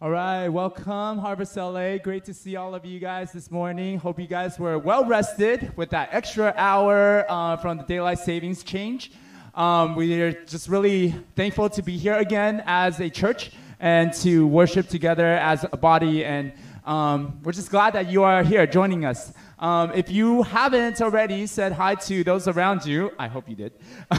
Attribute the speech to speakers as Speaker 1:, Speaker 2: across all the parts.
Speaker 1: All right, welcome, Harvest LA. Great to see all of you guys this morning. Hope you guys were well rested with that extra hour uh, from the daylight savings change. Um, we are just really thankful to be here again as a church and to worship together as a body. And um, we're just glad that you are here joining us. Um, if you haven't already said hi to those around you, I hope you did.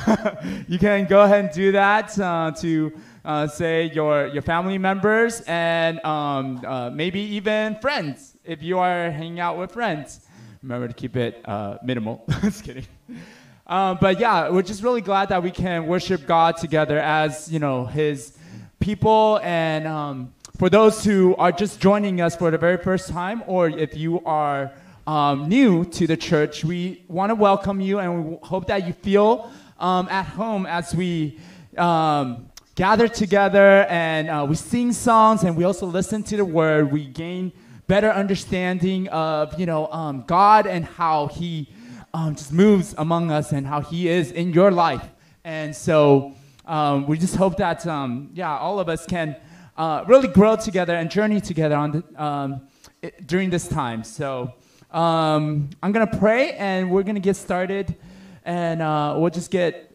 Speaker 1: you can go ahead and do that uh, to uh, say your, your family members and um, uh, maybe even friends if you are hanging out with friends. Remember to keep it uh, minimal. just kidding. Um, but yeah, we're just really glad that we can worship God together as you know His people. And um, for those who are just joining us for the very first time, or if you are um, new to the church, we want to welcome you, and we hope that you feel um, at home as we um, gather together and uh, we sing songs and we also listen to the word. We gain better understanding of you know um, God and how He um, just moves among us and how He is in your life. And so um, we just hope that um, yeah, all of us can uh, really grow together and journey together on the, um, it, during this time. So um, I'm gonna pray and we're gonna get started, and uh, we'll just get.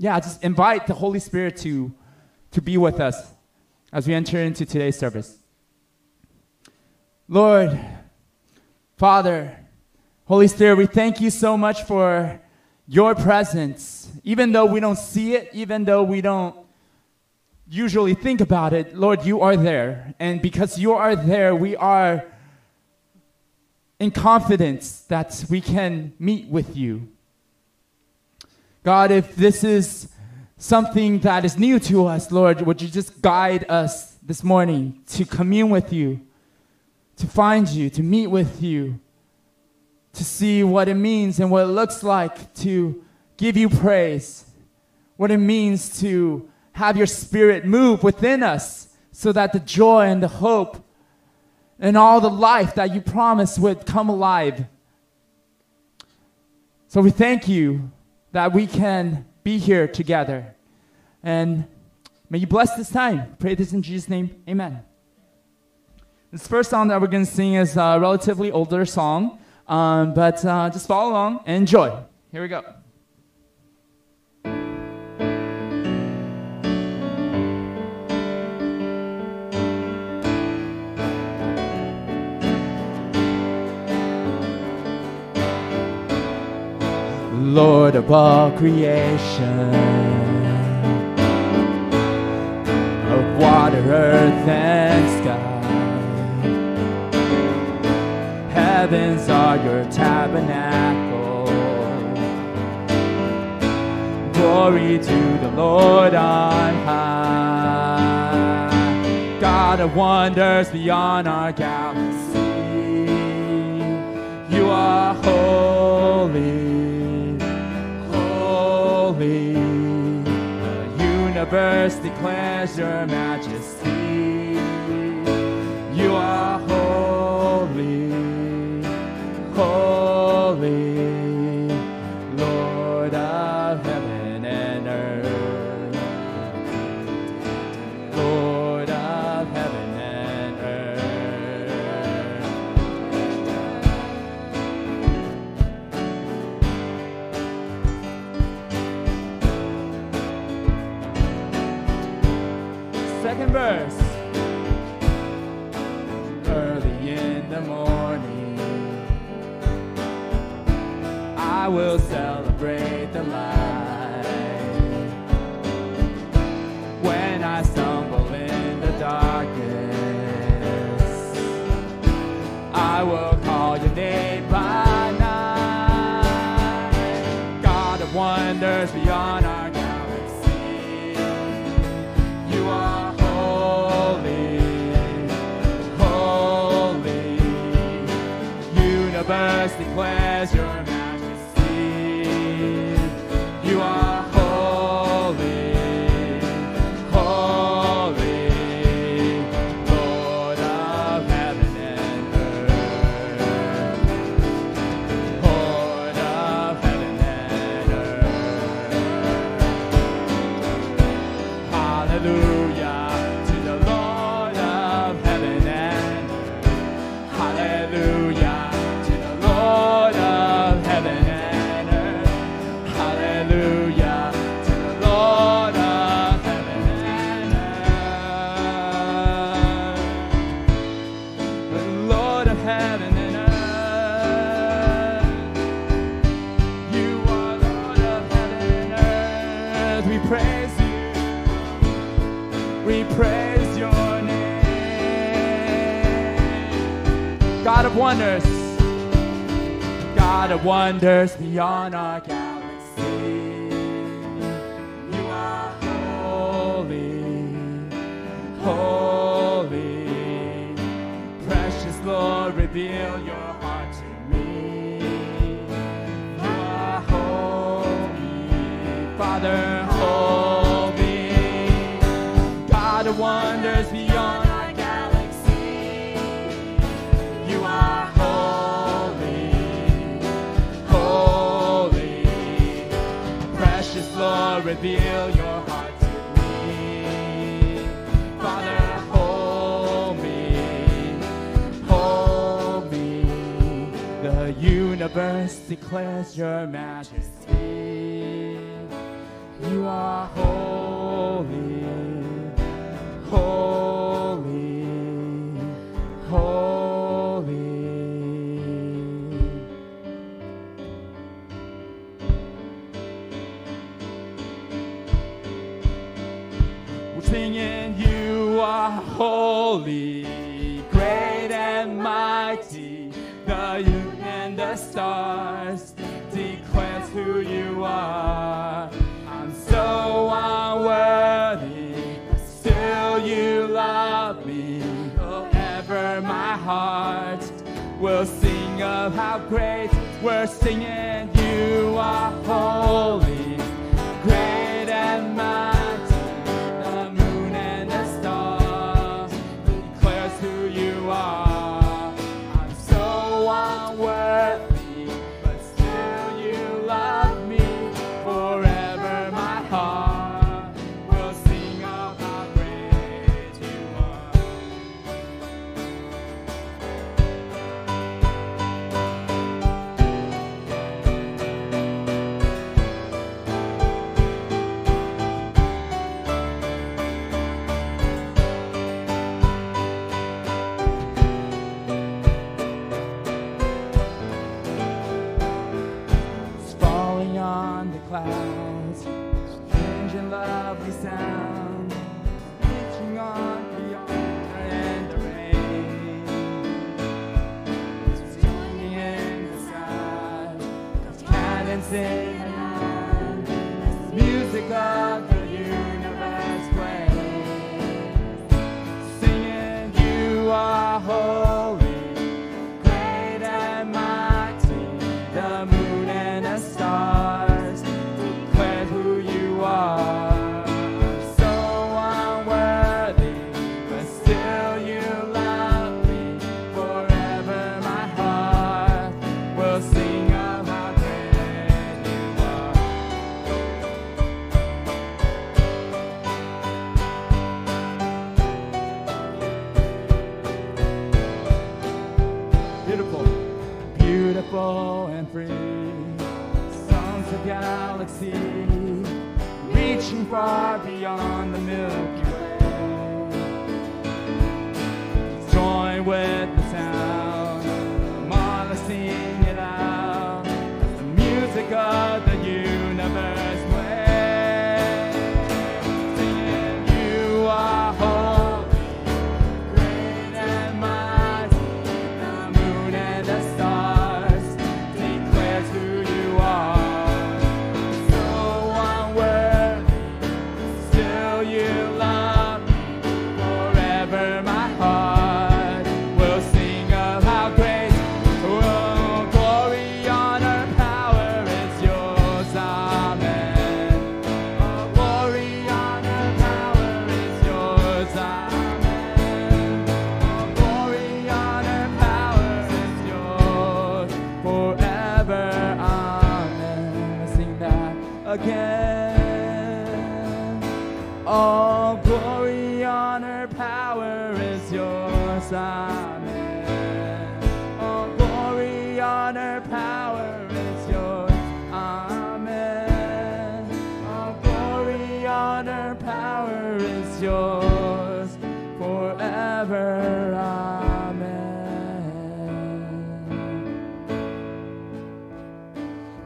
Speaker 1: Yeah, just invite the Holy Spirit to, to be with us as we enter into today's service. Lord, Father, Holy Spirit, we thank you so much for your presence. Even though we don't see it, even though we don't usually think about it, Lord, you are there. And because you are there, we are in confidence that we can meet with you. God, if this is something that is new to us, Lord, would you just guide us this morning to commune with you, to find you, to meet with you, to see what it means and what it looks like to give you praise, what it means to have your spirit move within us so that the joy and the hope and all the life that you promised would come alive. So we thank you that we can be here together. And may you bless this time. Pray this in Jesus' name. Amen. This first song that we're going to sing is a relatively older song, um, but uh, just follow along and enjoy. Here we go. Lord of all creation, of water, earth, and sky. Heavens are your tabernacle. Glory to the Lord on high. God of wonders beyond our galaxy. You are holy. Universe declares your majesty. You are holy, I will celebrate the light. When I stumble in the darkness, I will call your name by night. God of wonders beyond our galaxy. You are holy, holy. Universe declares your wonders beyond our grasp. universe declares your majesty. You are of how great we're singing. honor, power is yours. Amen. All glory, honor, power is yours forever. Amen.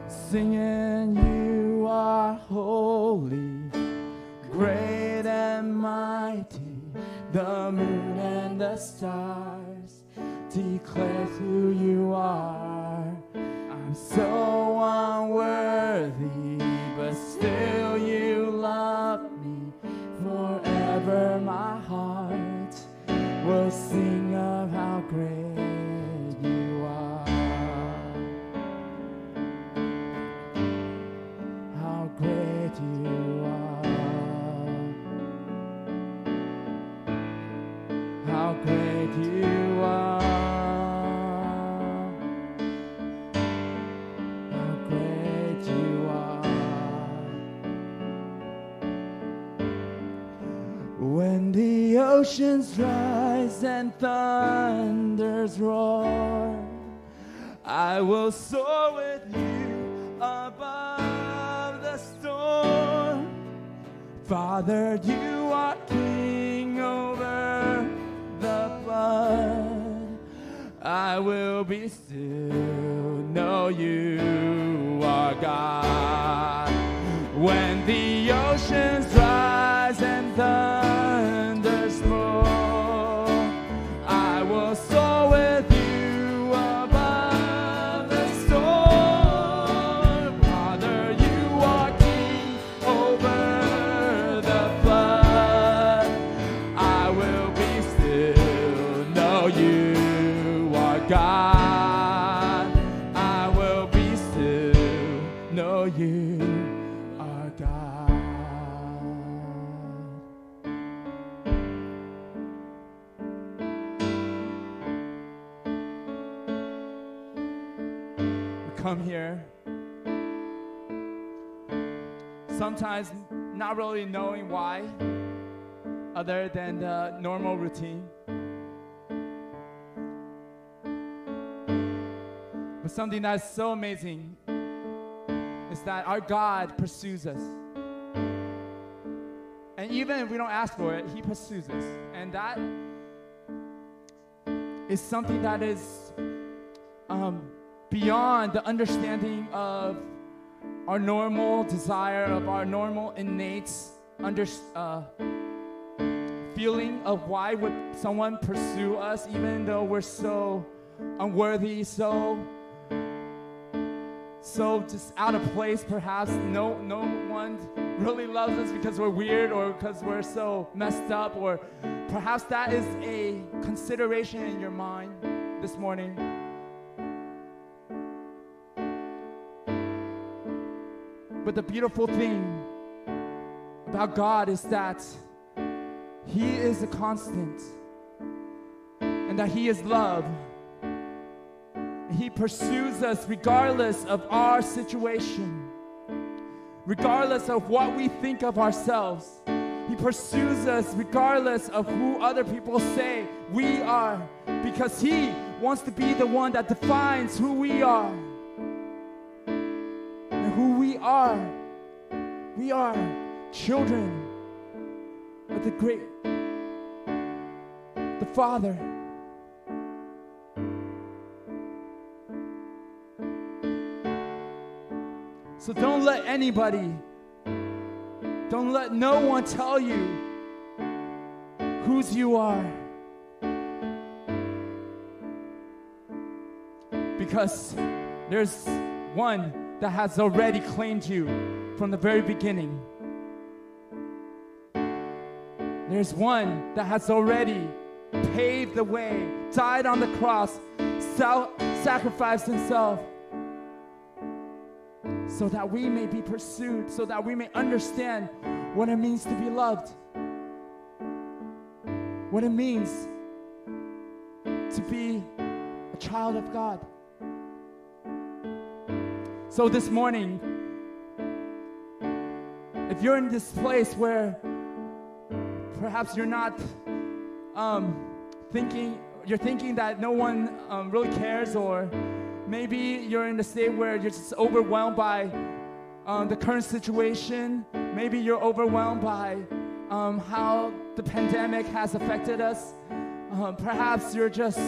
Speaker 1: Singing, you are holy, great and mighty. The moon and the stars declare who you are. So unworthy, but still you love me. Forever my heart will sing of how great oceans rise and thunders roar, I will soar with you above the storm. Father, you are king over the flood. I will be still, know you are God. When the oceans rise and thunders sometimes not really knowing why, other than the normal routine. But something that's so amazing is that our God pursues us. And even if we don't ask for it, He pursues us. And that is something that is um, beyond the understanding of our normal desire, of our normal innate under, uh, feeling of why would someone pursue us even though we're so unworthy, so so just out of place perhaps. No no one really loves us because we're weird or because we're so messed up or perhaps that is a consideration in your mind this morning but the beautiful thing about God is that he is a constant and that he is love he pursues us regardless of our situation, regardless of what we think of ourselves. He pursues us regardless of who other people say we are, because He wants to be the one that defines who we are. We are, we are children of the great, the Father. So don't let anybody, don't let no one tell you whose you are. Because there's one that has already claimed you from the very beginning. There's one that has already paved the way, died on the cross, sacrificed himself so that we may be pursued, so that we may understand what it means to be loved, what it means to be a child of God. So this morning, if you're in this place where perhaps you're not um, thinking, you're thinking that no one um, really cares, or maybe you're in a state where you're just overwhelmed by um, the current situation. Maybe you're overwhelmed by um, how the pandemic has affected us. Um, perhaps you're just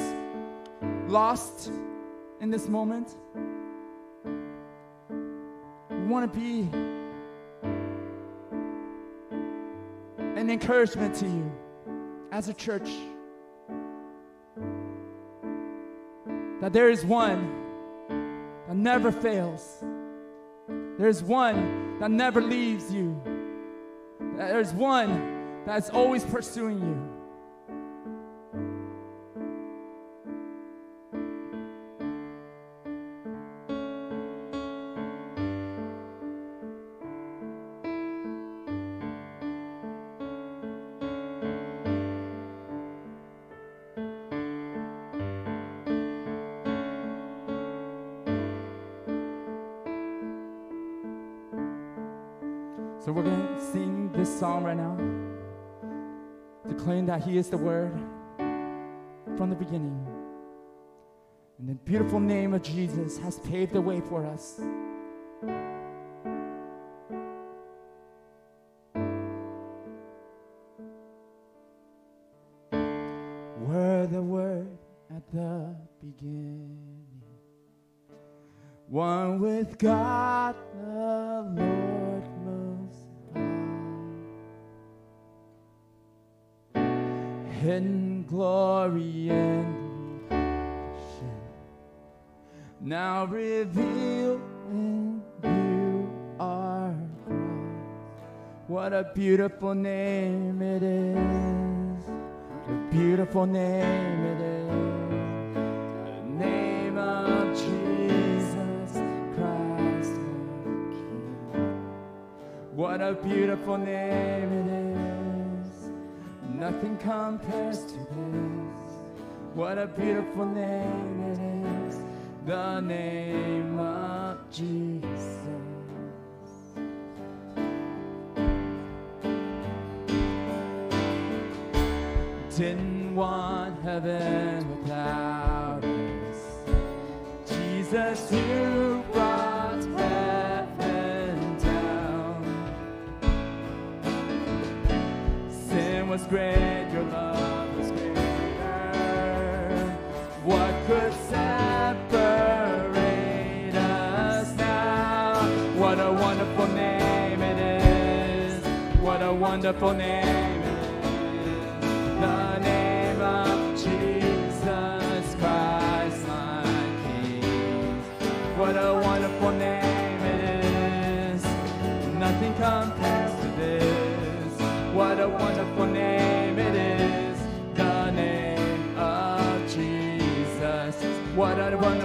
Speaker 1: lost in this moment. Want to be an encouragement to you as a church. that there is one that never fails. There's one that never leaves you. There's one that's always pursuing you. Declaring that He is the Word from the beginning. And the beautiful name of Jesus has paved the way for us. Beautiful name it is. What a beautiful name it is. The name of Jesus Christ, our King. What a beautiful name it is. Nothing compares to this. What a beautiful name it is. The name of Jesus. Didn't want heaven without us. Jesus, you brought heaven down. Sin was great, your love was greater. What could separate us now? What a wonderful name it is. What a wonderful name What a wonderful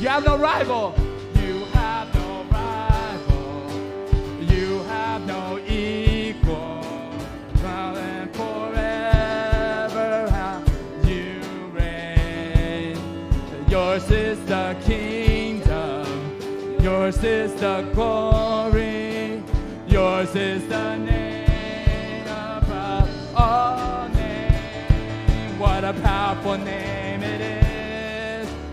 Speaker 1: You have no rival. You have no rival. You have no equal. Now and forever how you reign. Yours is the kingdom. Yours is the glory. Yours is the name above all names. What a powerful name.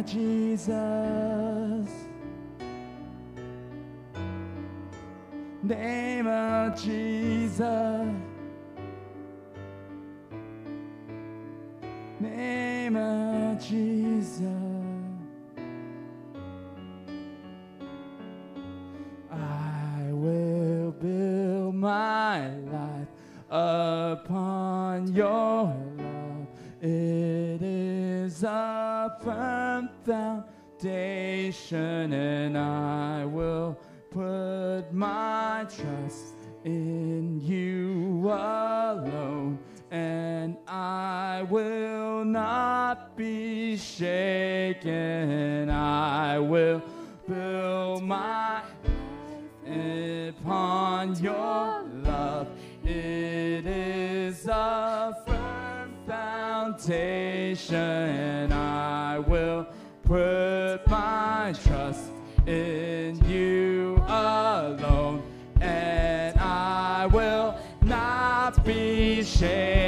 Speaker 1: of Jesus. Name of Jesus. Name of Jesus. I will build my life upon your love. It is a firm foundation, and I will put my trust in you alone. And I will not be shaken. I will build my upon your love. It is a firm foundation, I will put my trust in you alone, and I will not be shaken,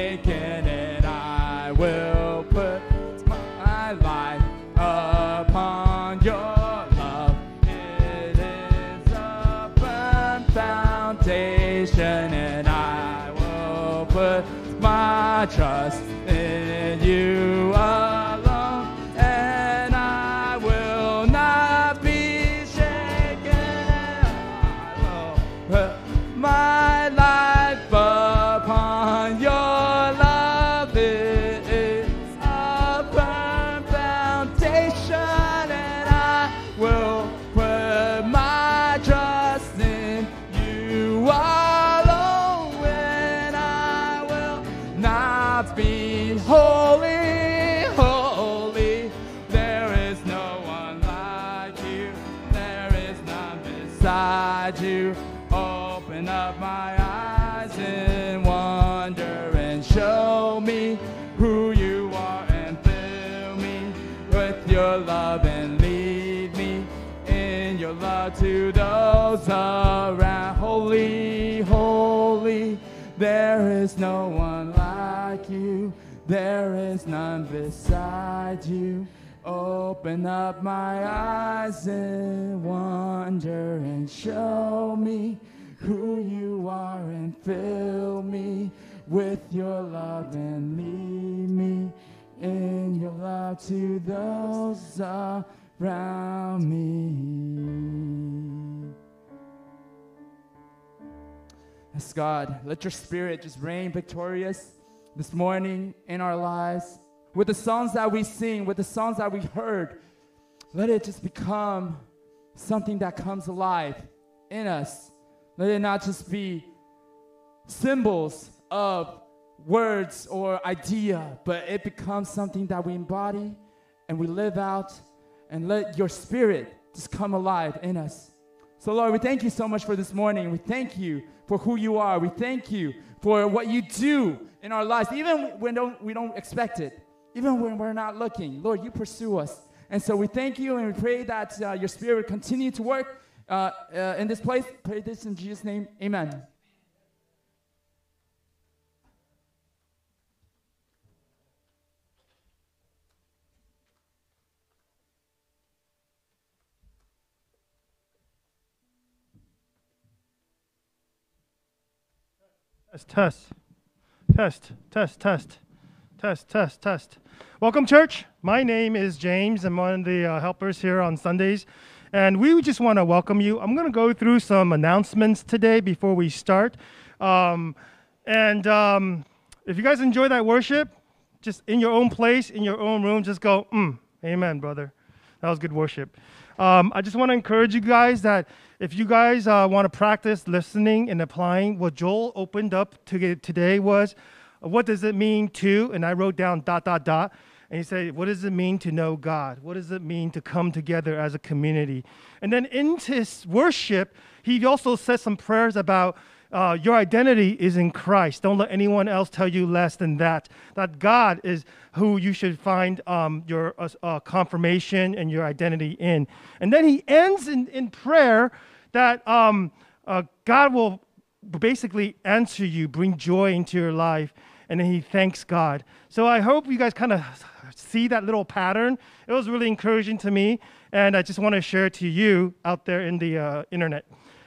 Speaker 1: There is none beside you. Open up my eyes in wonder and show me who you are and fill me with your love and lead me in your love to those around me. Yes, God, let your spirit just reign victorious this morning in our lives. With the songs that we sing, with the songs that we heard, let it just become something that comes alive in us. Let it not just be symbols of words or idea, but it becomes something that we embody and we live out and let your spirit just come alive in us. So, Lord, we thank you so much for this morning. We thank you for who you are. We thank you for what you do in our lives, even when don't, we don't expect it, even when we're not looking. Lord, you pursue us. And so we thank you and we pray that uh, your spirit continue to work uh, uh, in this place. Pray this in Jesus' name. Amen.
Speaker 2: Test, test. Test, test, test, test, test, test. Welcome, church. My name is James. I'm one of the uh, helpers here on Sundays. And we just want to welcome you. I'm going to go through some announcements today before we start. Um, and um, if you guys enjoy that worship, just in your own place, in your own room, just go, mm, amen, brother. That was good worship. Um, I just want to encourage you guys that if you guys uh, want to practice listening and applying, what Joel opened up to today was, what does it mean to? And I wrote down dot dot dot. And he said, What does it mean to know God? What does it mean to come together as a community? And then in his worship, he also said some prayers about uh, your identity is in Christ. Don't let anyone else tell you less than that. That God is who you should find um, your uh, uh, confirmation and your identity in. And then he ends in, in prayer that um, uh, God will basically answer you, bring joy into your life, and then he thanks God. So I hope you guys kind of see that little pattern. It was really encouraging to me, and I just want to share to you out there in the uh, internet.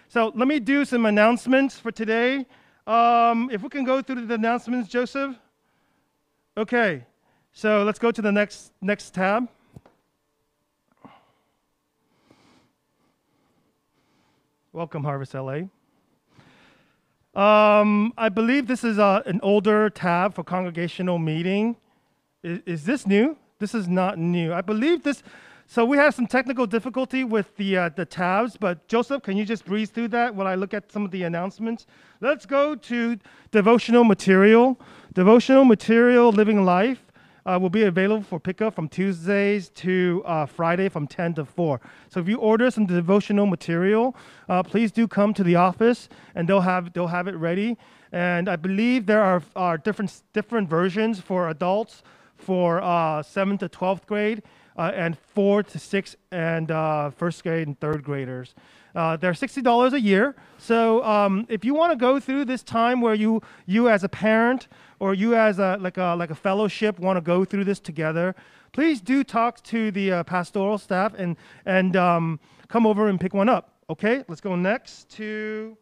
Speaker 2: So let me do some announcements for today. Um, if we can go through the announcements, Joseph. Okay, so let's go to the next next tab. Welcome, Harvest LA. Um, I believe this is uh, an older tab for congregational meeting. Is, is this new? This is not new. I believe this so we had some technical difficulty with the, uh, the tabs, but Joseph, can you just breeze through that while I look at some of the announcements? Let's go to devotional material. Devotional material, Living Life, uh, will be available for pickup from Tuesdays to uh, Friday from 10 to 4. So if you order some devotional material, uh, please do come to the office and they'll have, they'll have it ready. And I believe there are, are different, different versions for adults for 7th uh, to 12th grade uh, and four to six and uh, first grade and third graders. Uh, they're sixty dollars a year. So um, if you want to go through this time where you you as a parent or you as a like a like a fellowship want to go through this together, please do talk to the uh, pastoral staff and and um, come over and pick one up. Okay, let's go next to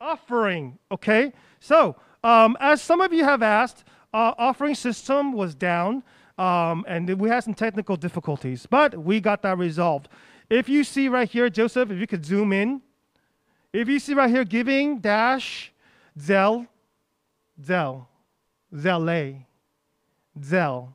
Speaker 2: offering. Okay, so um, as some of you have asked, uh, offering system was down. Um, and we had some technical difficulties, but we got that resolved. If you see right here, Joseph, if you could zoom in, if you see right here, giving dash Zelle, Zelle, Zelle, Zelle.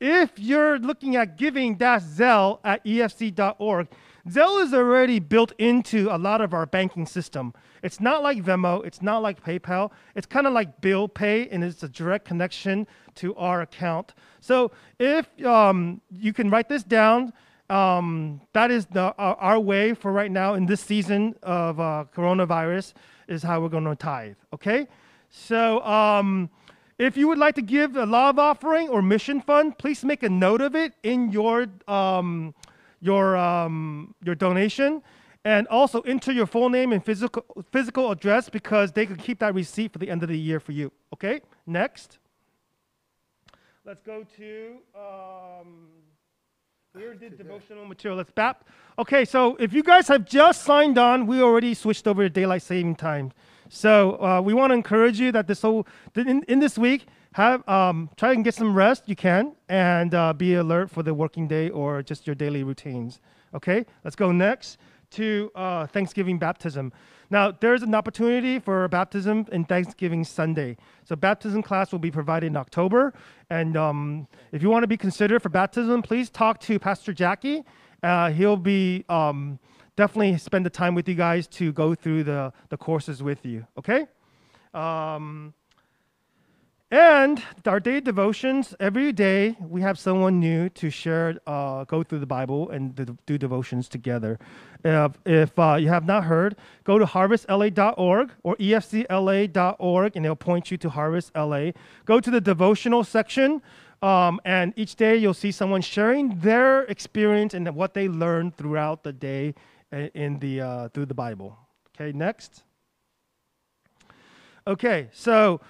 Speaker 2: If you're looking at giving dash Zelle at efc.org, Zelle is already built into a lot of our banking system. It's not like Venmo, it's not like PayPal. It's kind of like bill pay, and it's a direct connection to our account. So if um, you can write this down, um, that is the, uh, our way for right now in this season of uh, coronavirus is how we're going to tithe. Okay, so um, if you would like to give a love offering or mission fund, please make a note of it in your um, your um, your donation, and also enter your full name and physical physical address because they can keep that receipt for the end of the year for you. Okay, next. Let's go to, um, where did devotional material? Let's BAP. Okay, so if you guys have just signed on, we already switched over to daylight saving time. So uh, we want to encourage you that this whole, in, in this week, have um, try and get some rest. You can and uh, be alert for the working day or just your daily routines. Okay, let's go next to uh, Thanksgiving baptism. Now, there's an opportunity for baptism in Thanksgiving Sunday. So, baptism class will be provided in October. And um, if you want to be considered for baptism, please talk to Pastor Jackie. Uh, he'll be um, definitely spend the time with you guys to go through the, the courses with you. Okay? Um, and our day devotions, every day we have someone new to share, uh, go through the Bible and do devotions together. If, uh, you have not heard, go to harvestla.org or efcla.org and it'll point you to Harvest LA. Go to the devotional section, um, and each day you'll see someone sharing their experience and what they learned throughout the day in the, uh, through the Bible. Okay, next. Okay, so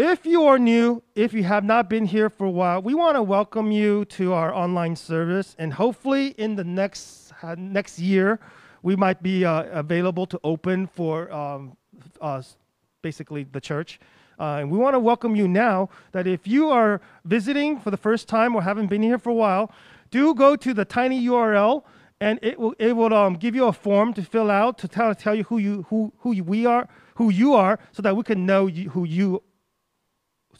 Speaker 2: if you are new, if you have not been here for a while, we want to welcome you to our online service. And hopefully, in the next, uh, next year, we might be uh, available to open for um, basically the church. Uh, and we want to welcome you now that if you are visiting for the first time or haven't been here for a while, do go to the tiny URL and it will, it will um, give you a form to fill out to tell, tell you who you who, who we are, who you are, so that we can know you, who you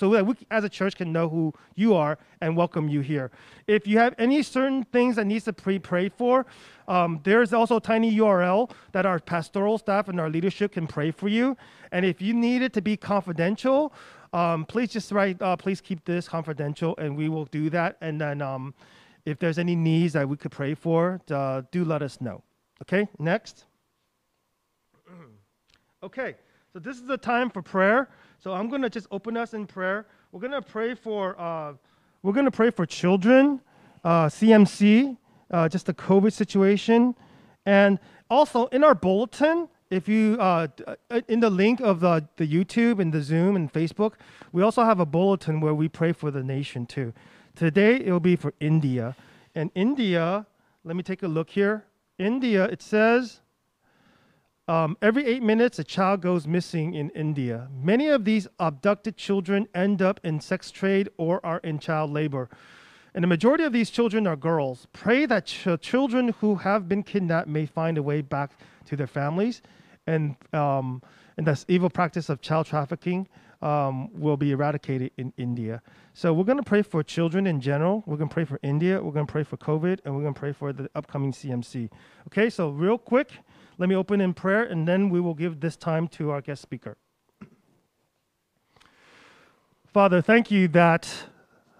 Speaker 2: so that we as a church can know who you are and welcome you here. If you have any certain things that needs to be prayed for, um, there's also a tiny URL that our pastoral staff and our leadership can pray for you. And if you need it to be confidential, um, please just write, uh, please keep this confidential, and we will do that. And then um, if there's any needs that we could pray for, uh, do let us know. Okay, next. okay, so this is the time for prayer. So I'm going to just open us in prayer. We're going to pray for uh, we're going to pray for children, uh, CMC, uh, just the COVID situation, and also in our bulletin. If you uh, in the link of the, the YouTube and the Zoom and Facebook, we also have a bulletin where we pray for the nation too. Today it will be for India, and India. Let me take a look here. India. It says um, every eight minutes, a child goes missing in India. Many of these abducted children end up in sex trade or are in child labor. And the majority of these children are girls. Pray that ch- children who have been kidnapped may find a way back to their families, and um, and this evil practice of child trafficking um, will be eradicated in India. So we're going to pray for children in general. We're going to pray for India. We're going to pray for COVID, and we're going to pray for the upcoming CMC. Okay, so real quick. Let me open in prayer and then we will give this time to our guest speaker. Father, thank you that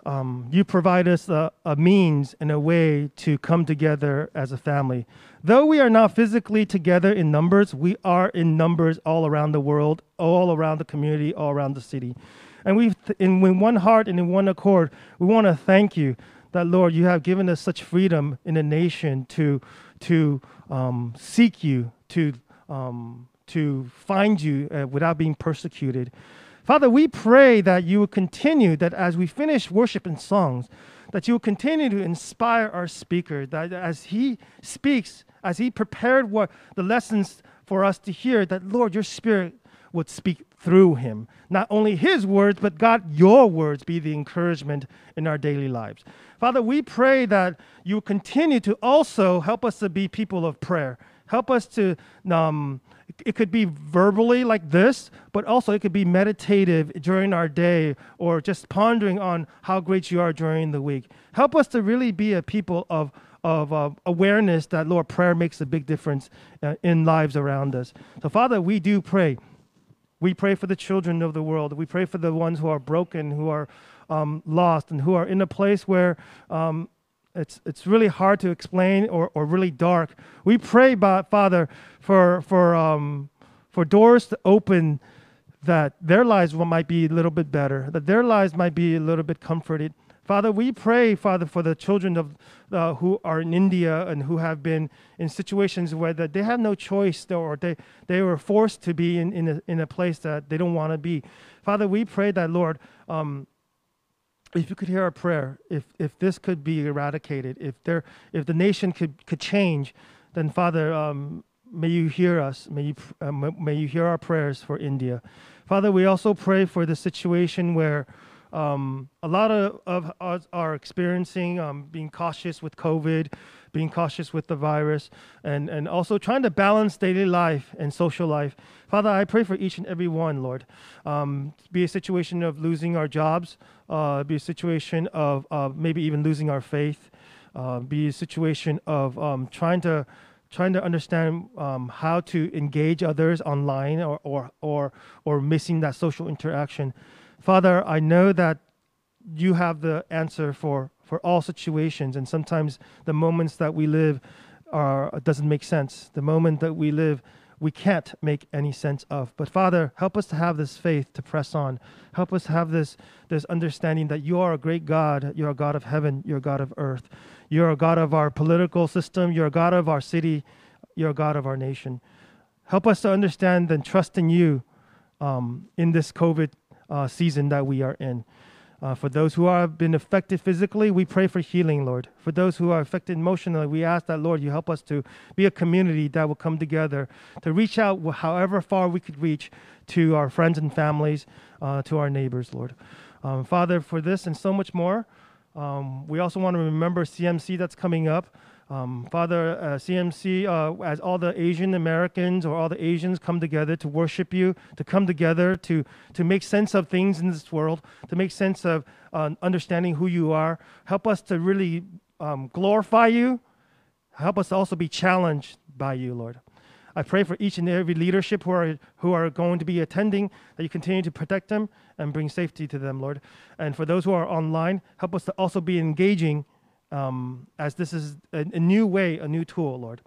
Speaker 2: um, you provide us a, a, means and a way to come together as a family. Though we are not physically together in numbers, we are in numbers all around the world, all around the community, all around the city. And we, in, in one heart and in one accord, we want to thank you that, Lord, you have given us such freedom in a nation to, to um, seek you, to, um, to find you uh, without being persecuted. Father, we pray that you will continue, that as we finish worship and songs, that you will continue to inspire our speaker, that as he speaks, as he prepared what the lessons for us to hear, that Lord, your spirit would speak through him. Not only his words, but God, your words be the encouragement in our daily lives. Father, we pray that you continue to also help us to be people of prayer. Help us to, um, it could be verbally like this, but also it could be meditative during our day or just pondering on how great you are during the week. Help us to really be a people of of uh, awareness that Lord prayer makes a big difference uh, in lives around us. So Father, we do pray we pray for the children of the world. We pray for the ones who are broken, who are um, lost, and who are in a place where um, it's, it's really hard to explain or, or really dark. We pray, Father, for, for, um, for doors to open that their lives might be a little bit better, that their lives might be a little bit comforted. Father, we pray, Father, for the children of uh, who are in India and who have been in situations where that they have no choice or they, they were forced to be in, in, a, in a place that they don't want to be. Father, we pray that, Lord, um, if you could hear our prayer, if, if this could be eradicated, if, there, if the nation could, could change, then, Father, um, may you hear us. May you, uh, may you hear our prayers for India. Father, we also pray for the situation where um, a lot of, of us are experiencing um, being cautious with COVID, being cautious with the virus, and, and also trying to balance daily life and social life. Father, I pray for each and every one, Lord. Um, be a situation of losing our jobs, uh, be a situation of uh, maybe even losing our faith, uh, be a situation of um, trying to trying to understand um, how to engage others online or, or, or, or missing that social interaction. Father, I know that you have the answer for, for all situations, and sometimes the moments that we live are doesn't make sense. The moment that we live, we can't make any sense of. But Father, help us to have this faith to press on. Help us have this, this understanding that you are a great God. You're a God of heaven. You're a God of earth. You're a God of our political system. You're a God of our city. You're a God of our nation. Help us to understand and trust in you um, in this COVID uh, season that we are in. Uh, for those who have been affected physically, we pray for healing, Lord. For those who are affected emotionally, we ask that, Lord, you help us to be a community that will come together to reach out however far we could reach to our friends and families, uh, to our neighbors, Lord. Um, Father, for this and so much more, um, we also want to remember CMC that's coming up. Um, Father, uh, CMC, uh, as all the Asian Americans or all the Asians come together to worship you, to come together to, to make sense of things in this world, to make sense of uh, understanding who you are. Help us to really um, glorify you. Help us also be challenged by you, Lord. I pray for each and every leadership who are, who are going to be attending that you continue to protect them and bring safety to them, Lord. And for those who are online, help us to also be engaging um, as this is a, a new way, a new tool, Lord.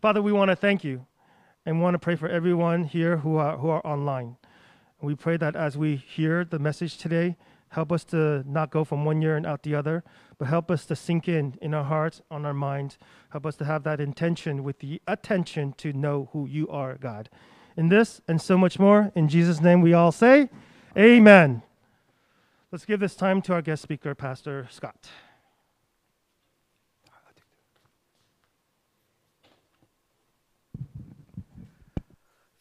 Speaker 2: Father, we want to thank you and want to pray for everyone here who are, who are online. We pray that as we hear the message today, help us to not go from one year and out the other, but help us to sink in in our hearts, on our minds. Help us to have that intention with the attention to know who you are, God. In this and so much more, in Jesus' name we all say, Amen. Let's give this time to our guest speaker, Pastor Scott.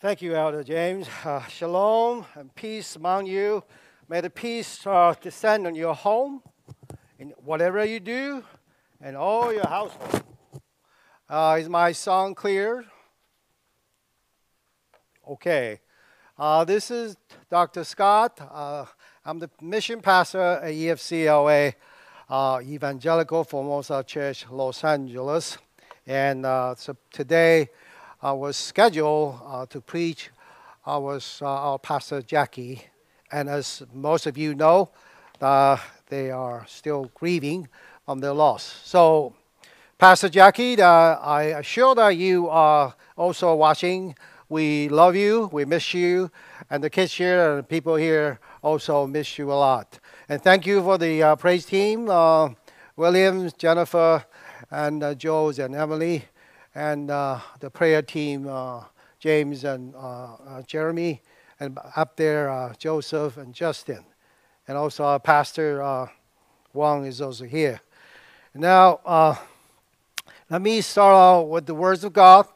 Speaker 3: Thank you, Elder James. Uh, shalom and peace among you. May the peace uh, descend on your home, in whatever you do, and all your household. Uh, is my song clear? Okay. Uh, this is Dr. Scott. I'm the mission pastor at EFCLA uh, Evangelical Formosa Church, Los Angeles. And uh, so today I was scheduled uh, to preach. I was uh, our pastor Jackie. And as most of you know, uh, they are still grieving from their loss. So, Pastor Jackie, uh, I assure that you are also watching. We love you, we miss you, and the kids here and the people here also miss you a lot. And thank you for the uh, praise team, uh, Williams, Jennifer, and uh, Jules and Emily, and uh, the prayer team, uh, James and uh, Jeremy, and up there, Joseph and Justin. And also our pastor, Wang, is also here. Now, let me start out with the words of God.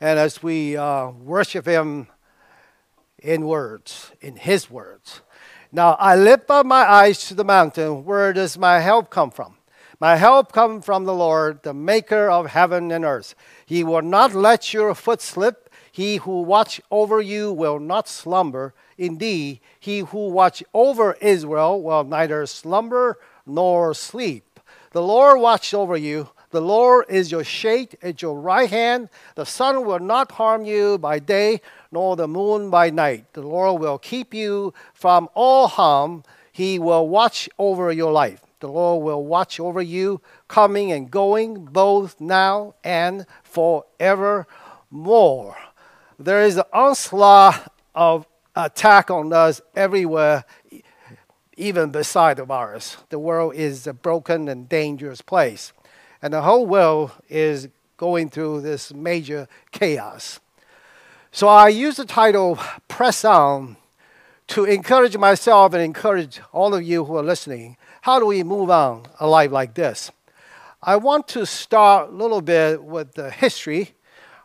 Speaker 3: And as we worship Him in words, in His words, now I lift up my eyes to the mountain. Where does my help come from? My help comes from the Lord, the maker of heaven and earth. He will not let your foot slip. He who watch over you will not slumber. Indeed, he who watch over Israel will neither slumber nor sleep. The Lord watch over you. The Lord is your shade at your right hand. The sun will not harm you by day, nor the moon by night. The Lord will keep you from all harm. He will watch over your life. The Lord will watch over you, coming and going, both now and forevermore. There is an onslaught of attack on us everywhere, even beside of ours. The world is a broken and dangerous place, and the whole world is going through this major chaos. So I use the title Press On to encourage myself and encourage all of you who are listening. How do we move on a life like this? I want to start a little bit with the history.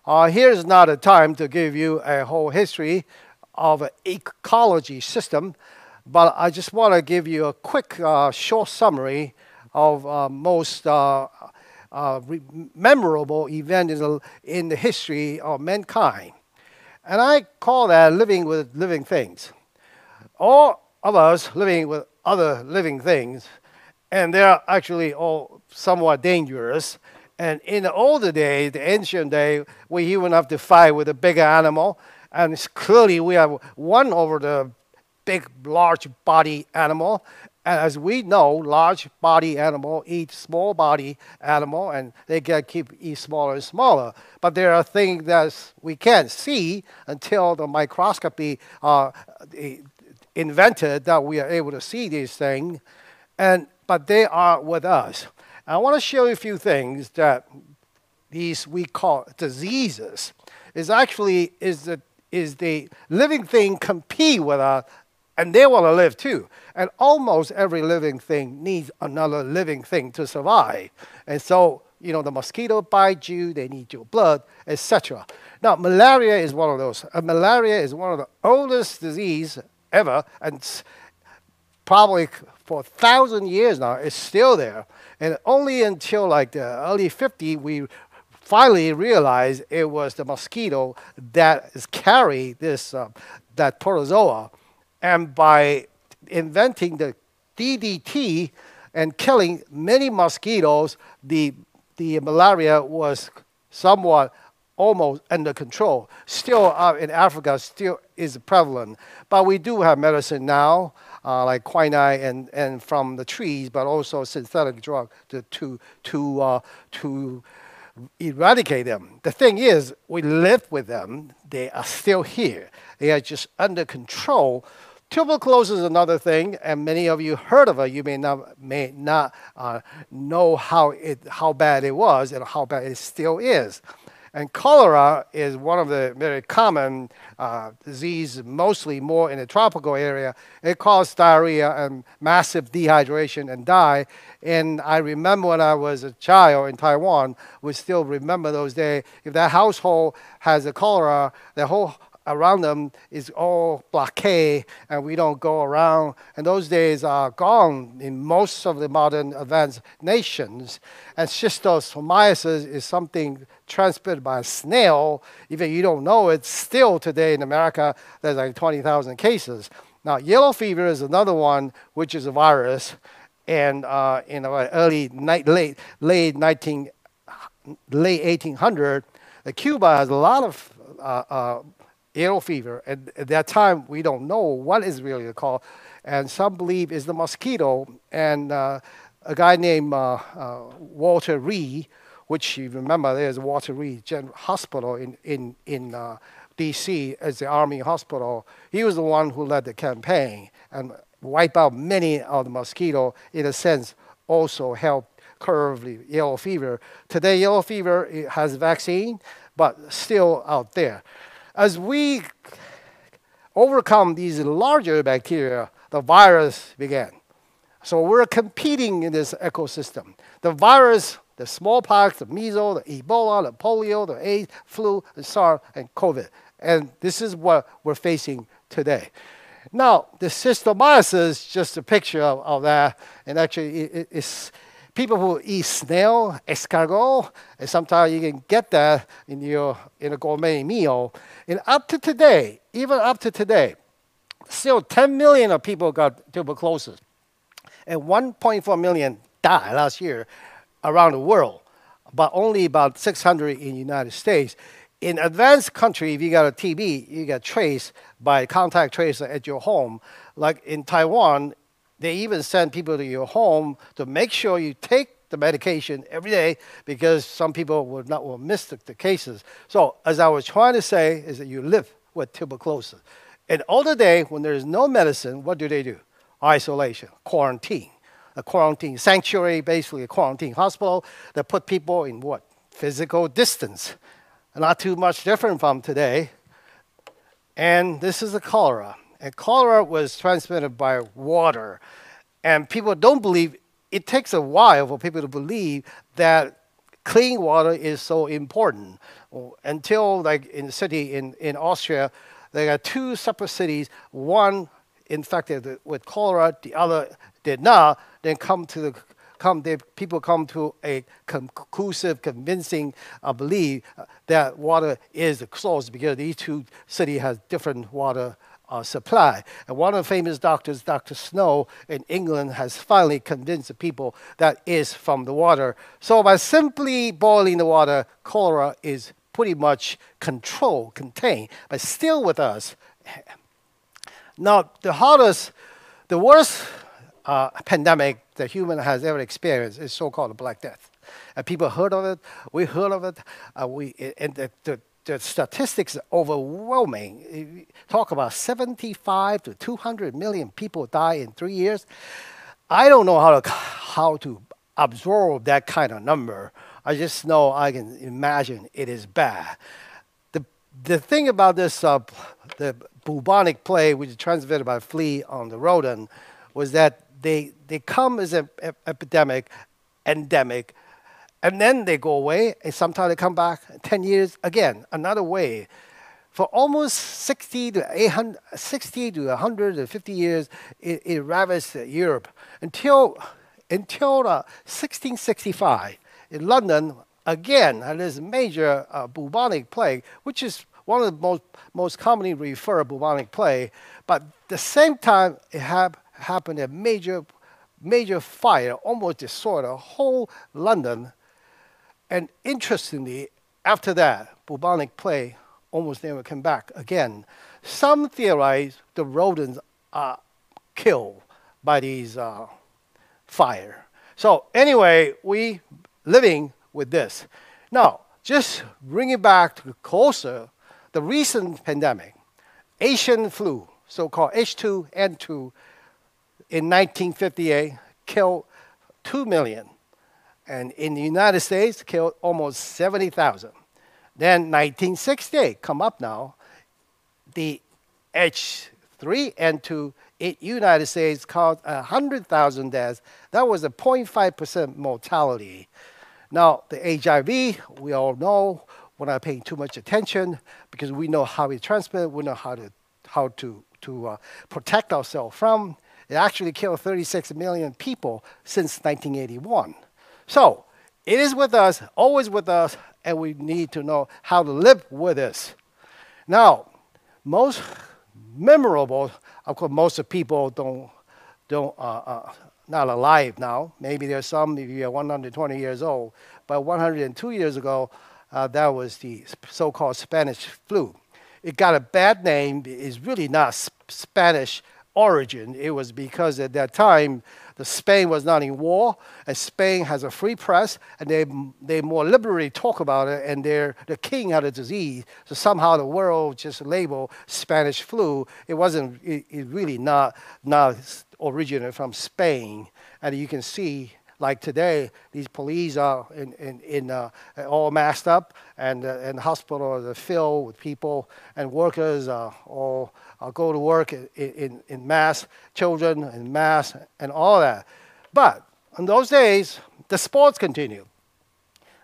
Speaker 3: Uh, here's not a time to give you a whole history of an ecology system, but I just want to give you a quick, uh, short summary of uh, most uh, uh, memorable event in the, in the history of mankind. And I call that living with living things. All of us living with other living things, and they're actually all somewhat dangerous. And in the older days, the ancient day, we even have to fight with a bigger animal, and clearly we have won over the big, large body animal, and as we know, large body animal eat small body animal, and they get keep eat smaller and smaller. But there are things that we can't see until the microscopy uh, invented that we are able to see these things, and but they are with us. I want to show you a few things that these we call diseases is actually is the is the living thing compete with us and they want to live too. And almost every living thing needs another living thing to survive. And so, you know, the mosquito bites you, they need your blood, etc. Now, malaria is one of those. Uh, malaria is one of the oldest disease ever, and probably for a thousand years now, it's still there. And only until like the early 50s, we finally realized it was the mosquito that is carry this uh, that protozoa and by inventing the DDT and killing many mosquitoes, the, the malaria was somewhat almost under control. Still uh, in Africa, still is prevalent. But we do have medicine now, uh, like quinine and, and from the trees, but also synthetic drug to, to, to, uh, to eradicate them. The thing is, we live with them. They are still here. They are just under control Tuberculosis is another thing, and many of you heard of it. You may not may not uh, know how it how bad it was and how bad it still is. And cholera is one of the very common uh, disease, mostly more in the tropical area. It causes diarrhea and massive dehydration and die. And I remember when I was a child in Taiwan, we still remember those days. If that household has a cholera, the whole around them is all blockade and we don't go around. And those days are gone in most of the modern advanced nations. And schistosomiasis is something transmitted by a snail. Even you don't know it, still today in America, there's like 20,000 cases. Now, yellow fever is another one, which is a virus. And uh, in the early, late, late 19, late 1800, Cuba has a lot of uh, uh, yellow fever. And at that time, we don't know what is really the cause. And some believe it's the mosquito. And uh, a guy named uh, uh, Walter Reed, which you remember there's Walter Reed General Hospital in, in, in uh, D.C. as the Army hospital. He was the one who led the campaign and wiped out many of the mosquito, in a sense, also helped curb the yellow fever. Today, yellow fever has vaccine, but still out there. As we overcome these larger bacteria, the virus began. So we're competing in this ecosystem. The virus, the smallpox, the measles, the Ebola, the polio, the AIDS, flu, the SARS, and COVID. And this is what we're facing today. Now, the schistosomiasis is just a picture of, of that, and actually it, it's people who eat snail, escargot, and sometimes you can get that in your in a gourmet meal. And up to today, even up to today, still 10 million of people got tuberculosis, and 1.4 million died last year around the world, but only about 600 in the United States. In advanced country, if you got a TB, you get traced by contact tracer at your home. Like in Taiwan, they even send people to your home to make sure you take the medication every day because some people will not will miss the, the cases. So as I was trying to say is that you live with tuberculosis. And all the day when there is no medicine, what do they do? Isolation, quarantine. A quarantine sanctuary, basically a quarantine hospital that put people in what? Physical distance. Not too much different from today. And this is the cholera. And cholera was transmitted by water. And people don't believe, it takes a while for people to believe that clean water is so important. Until, like in the city in, in Austria, there are two separate cities, one infected with cholera, the other did not, then come to the come, people come to a conclusive, convincing uh, belief that water is the source because these two cities have different water uh, supply. And one of the famous doctors, Dr. Snow in England, has finally convinced the people that is from the water. So by simply boiling the water, cholera is pretty much controlled, contained, but still with us. Now, the hardest, the worst uh, pandemic the human has ever experienced is so-called Black Death. And people heard of it. We heard of it. Uh, we, and the, the the statistics are overwhelming. Talk about 75 to 200 million people die in three years. I don't know how to, how to absorb that kind of number. I just know I can imagine it is bad. The, the thing about this uh, the bubonic plague, which is transmitted by flea on the rodent, was that they, they come as an epidemic, endemic, and then they go away, and sometimes they come back 10 years again, another way. For almost 60 to 800, 60 to 150 years, it, it ravaged Europe until, until uh, 1665 in London, again, had this major uh, bubonic plague, which is one of the most, most commonly referred bubonic plague. But at the same time, it happened a major, major fire, almost destroyed the whole London. And interestingly, after that, bubonic plague almost never came back again. Some theorize the rodents are killed by these uh, fire. So anyway, we living with this. Now, just bring it back to closer, the recent pandemic, Asian flu, so-called H2N2, in 1958 killed 2 million. And in the United States, killed almost 70,000. Then 1968, come up now, the H3N2 in United States caused 100,000 deaths. That was a 0.5% mortality. Now, the HIV, we all know, we're not paying too much attention because we know how it transmits, we know how to, how to, to uh, protect ourselves from. It actually killed 36 million people since 1981. So it is with us, always with us, and we need to know how to live with this. Now, most memorable, of course, most of people don't, don't, uh, uh, not alive now. Maybe there's some if you're 120 years old, but 102 years ago, uh, that was the so-called Spanish flu. It got a bad name. It's really not Spanish origin. It was because at that time, the Spain was not in war, and Spain has a free press, and they, they more liberally talk about it, and they're, the king had a disease. So somehow the world just labeled Spanish flu. It wasn't, it, it really not, not originated from Spain. And you can see like today, these police are in, in, in uh, all masked up, and, uh, and hospitals are filled with people, and workers are all uh, go to work in, in, in mass, children in mass, and all that. But in those days, the sports continue.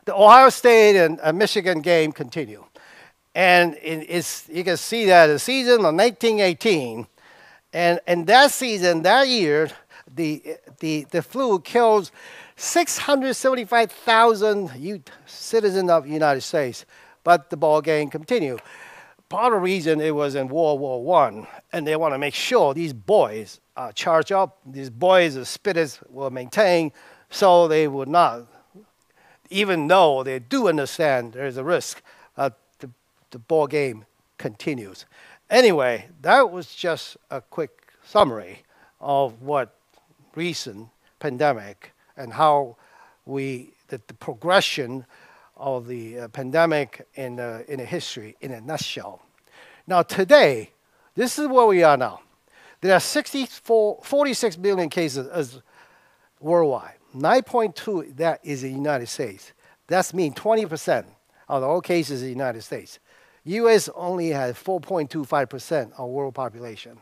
Speaker 3: The Ohio State and uh, Michigan game continue. And you can see that the season of 1918, and, and that season, that year, the, the, the flu kills 675,000 citizens of the United States, but the ball game continued. Part of the reason it was in World War One, and they want to make sure these boys are charged up, these boys' spirits were maintained, so they would not, even though they do understand there is a risk, uh, the, the ball game continues. Anyway, that was just a quick summary of what recent pandemic and how we, the, the progression of the uh, pandemic in, uh, in history in a nutshell. Now today, this is where we are now. There are 64, 46 million cases as worldwide. 9.2 that is the United States. That's mean 20% of all cases in the United States. U.S. only has 4.25% of world population.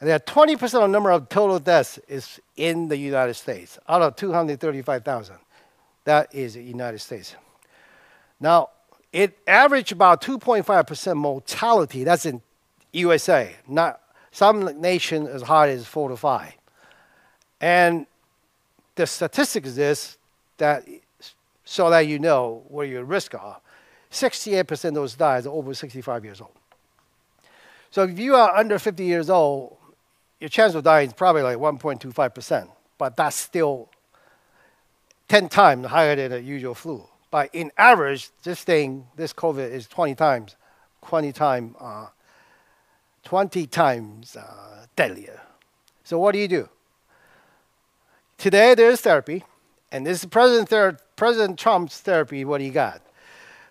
Speaker 3: And there are 20% of the number of total deaths is in the United States, out of 235,000. That is the United States. Now, it averaged about 2.5% mortality. That's in USA. Not some nation as high as four to five. And the statistics is this that so that you know where your risks are. 68% of those dies are over 65 years old. So if you are under 50 years old, your chance of dying is probably like 1.25%, but that's still 10 times higher than a usual flu. But in average, this thing, this COVID is 20 times, 20 times, uh, 20 times uh, deadlier. So what do you do? Today there's therapy, and this is President, Ther President Trump's therapy. What he got?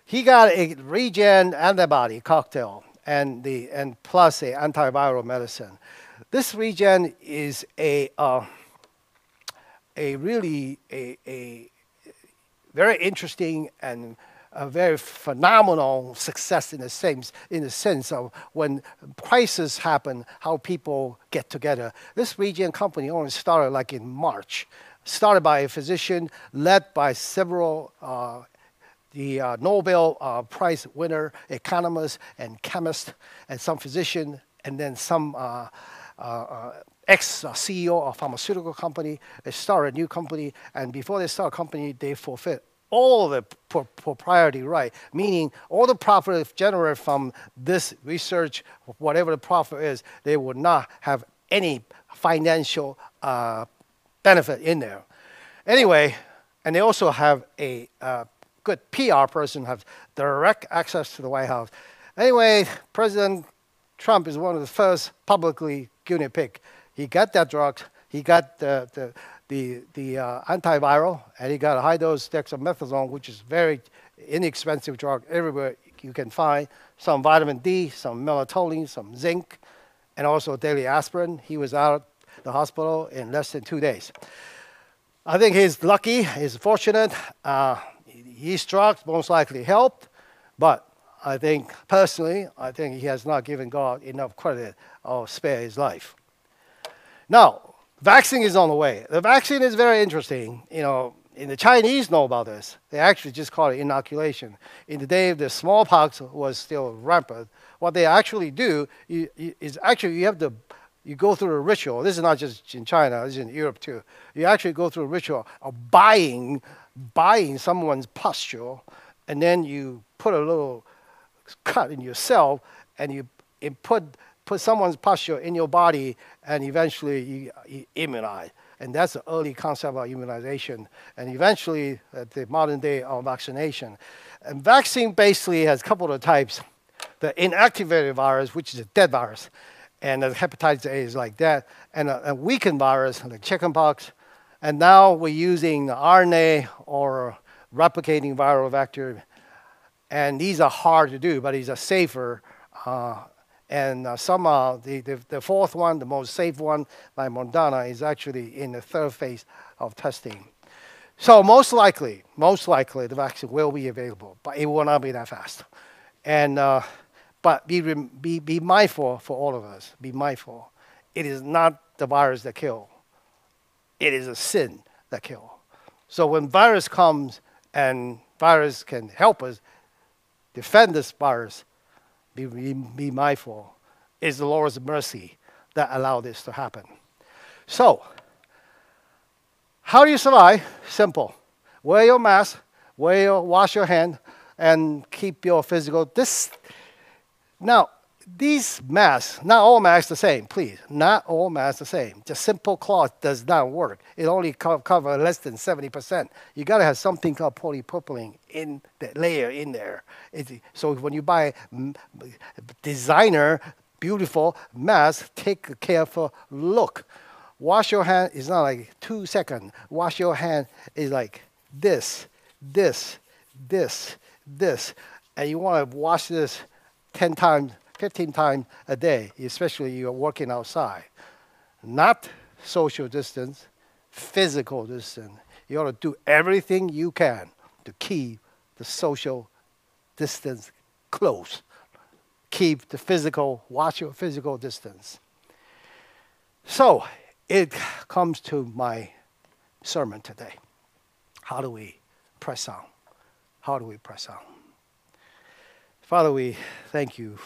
Speaker 3: He got a regen antibody cocktail and the and plus a antiviral medicine. This regen is a, uh, a really a, a very interesting and a very phenomenal success in the same in the sense of when crises happen, how people get together. This region company only started like in March, started by a physician, led by several uh, the uh, Nobel uh, Prize winner, economist and chemist, and some physician, and then some uh, uh, ex-CEO of pharmaceutical company. They start a new company, and before they start a company, they forfeit all the propriety right, meaning all the profit generated from this research, whatever the profit is, they would not have any financial uh, benefit in there. Anyway, and they also have a uh, good PR person, have direct access to the White House. Anyway, President Trump is one of the first publicly guinea pig. He got that drug, he got the, the the, the uh, antiviral, and he got a high dose dexamethasone, which is very inexpensive drug everywhere you can find. Some vitamin D, some melatonin, some zinc, and also daily aspirin. He was out of the hospital in less than two days. I think he's lucky, he's fortunate. Uh, his drugs most likely helped, but I think personally, I think he has not given God enough credit or spare his life. Now, Vaccine is on the way. The vaccine is very interesting. You know, and the Chinese know about this. They actually just call it inoculation. In the day of the smallpox was still rampant, what they actually do is actually you have to you go through a ritual. This is not just in China, this is in Europe too. You actually go through a ritual of buying buying someone's pustule, and then you put a little cut in yourself, and you, put someone's pustule in your body and eventually you, you immunize. And that's the early concept of immunization. And eventually, uh, the modern day of vaccination. And vaccine basically has a couple of types. The inactivated virus, which is a dead virus, and the hepatitis A is like that, and a, a weakened virus, like chickenpox. And now we're using RNA or replicating viral vector. And these are hard to do, but these are safer uh, and uh, some, the, the, the, fourth one, the most safe one by Moderna, is actually in the third phase of testing. So most likely, most likely the vaccine will be available, but it will not be that fast. And, uh, but be, be, be mindful for all of us, be mindful. It is not the virus that kills. It is a sin that kills. So when virus comes and virus can help us defend this virus, be, be, mindful. It's the Lord's mercy that allowed this to happen. So, how do you survive? Simple. Wear your mask, wear your, wash your hand, and keep your physical. This now these masks, not all masks the same, please. Not all masks the same. Just simple cloth does not work. It only co cover less than 70%. You got to have something called polypropylene in that layer in there. so when you buy designer, beautiful mask, take a careful look. Wash your hand is not like two seconds. Wash your hand is like this, this, this, this. And you want to wash this 10 times 15 times a day, especially you're working outside. Not social distance, physical distance. You ought to do everything you can to keep the social distance close. Keep the physical, watch your physical distance. So it comes to my sermon today. How do we press on? How do we press on? Father, we thank you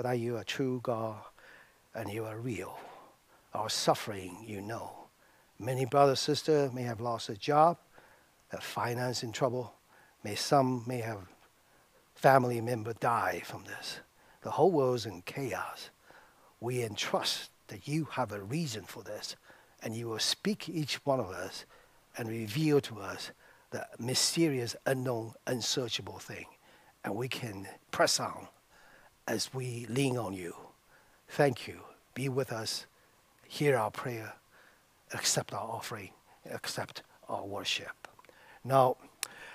Speaker 3: for that you are true God and you are real. Our suffering, you know. Many brothers, sisters may have lost a job, have finance in trouble. May some may have family member die from this. The whole world's in chaos. We entrust that you have a reason for this, and you will speak each one of us and reveal to us the mysterious, unknown, unsearchable thing, and we can press on as we lean on you. Thank you. Be with us. Hear our prayer. Accept our offering. Accept our worship. Now,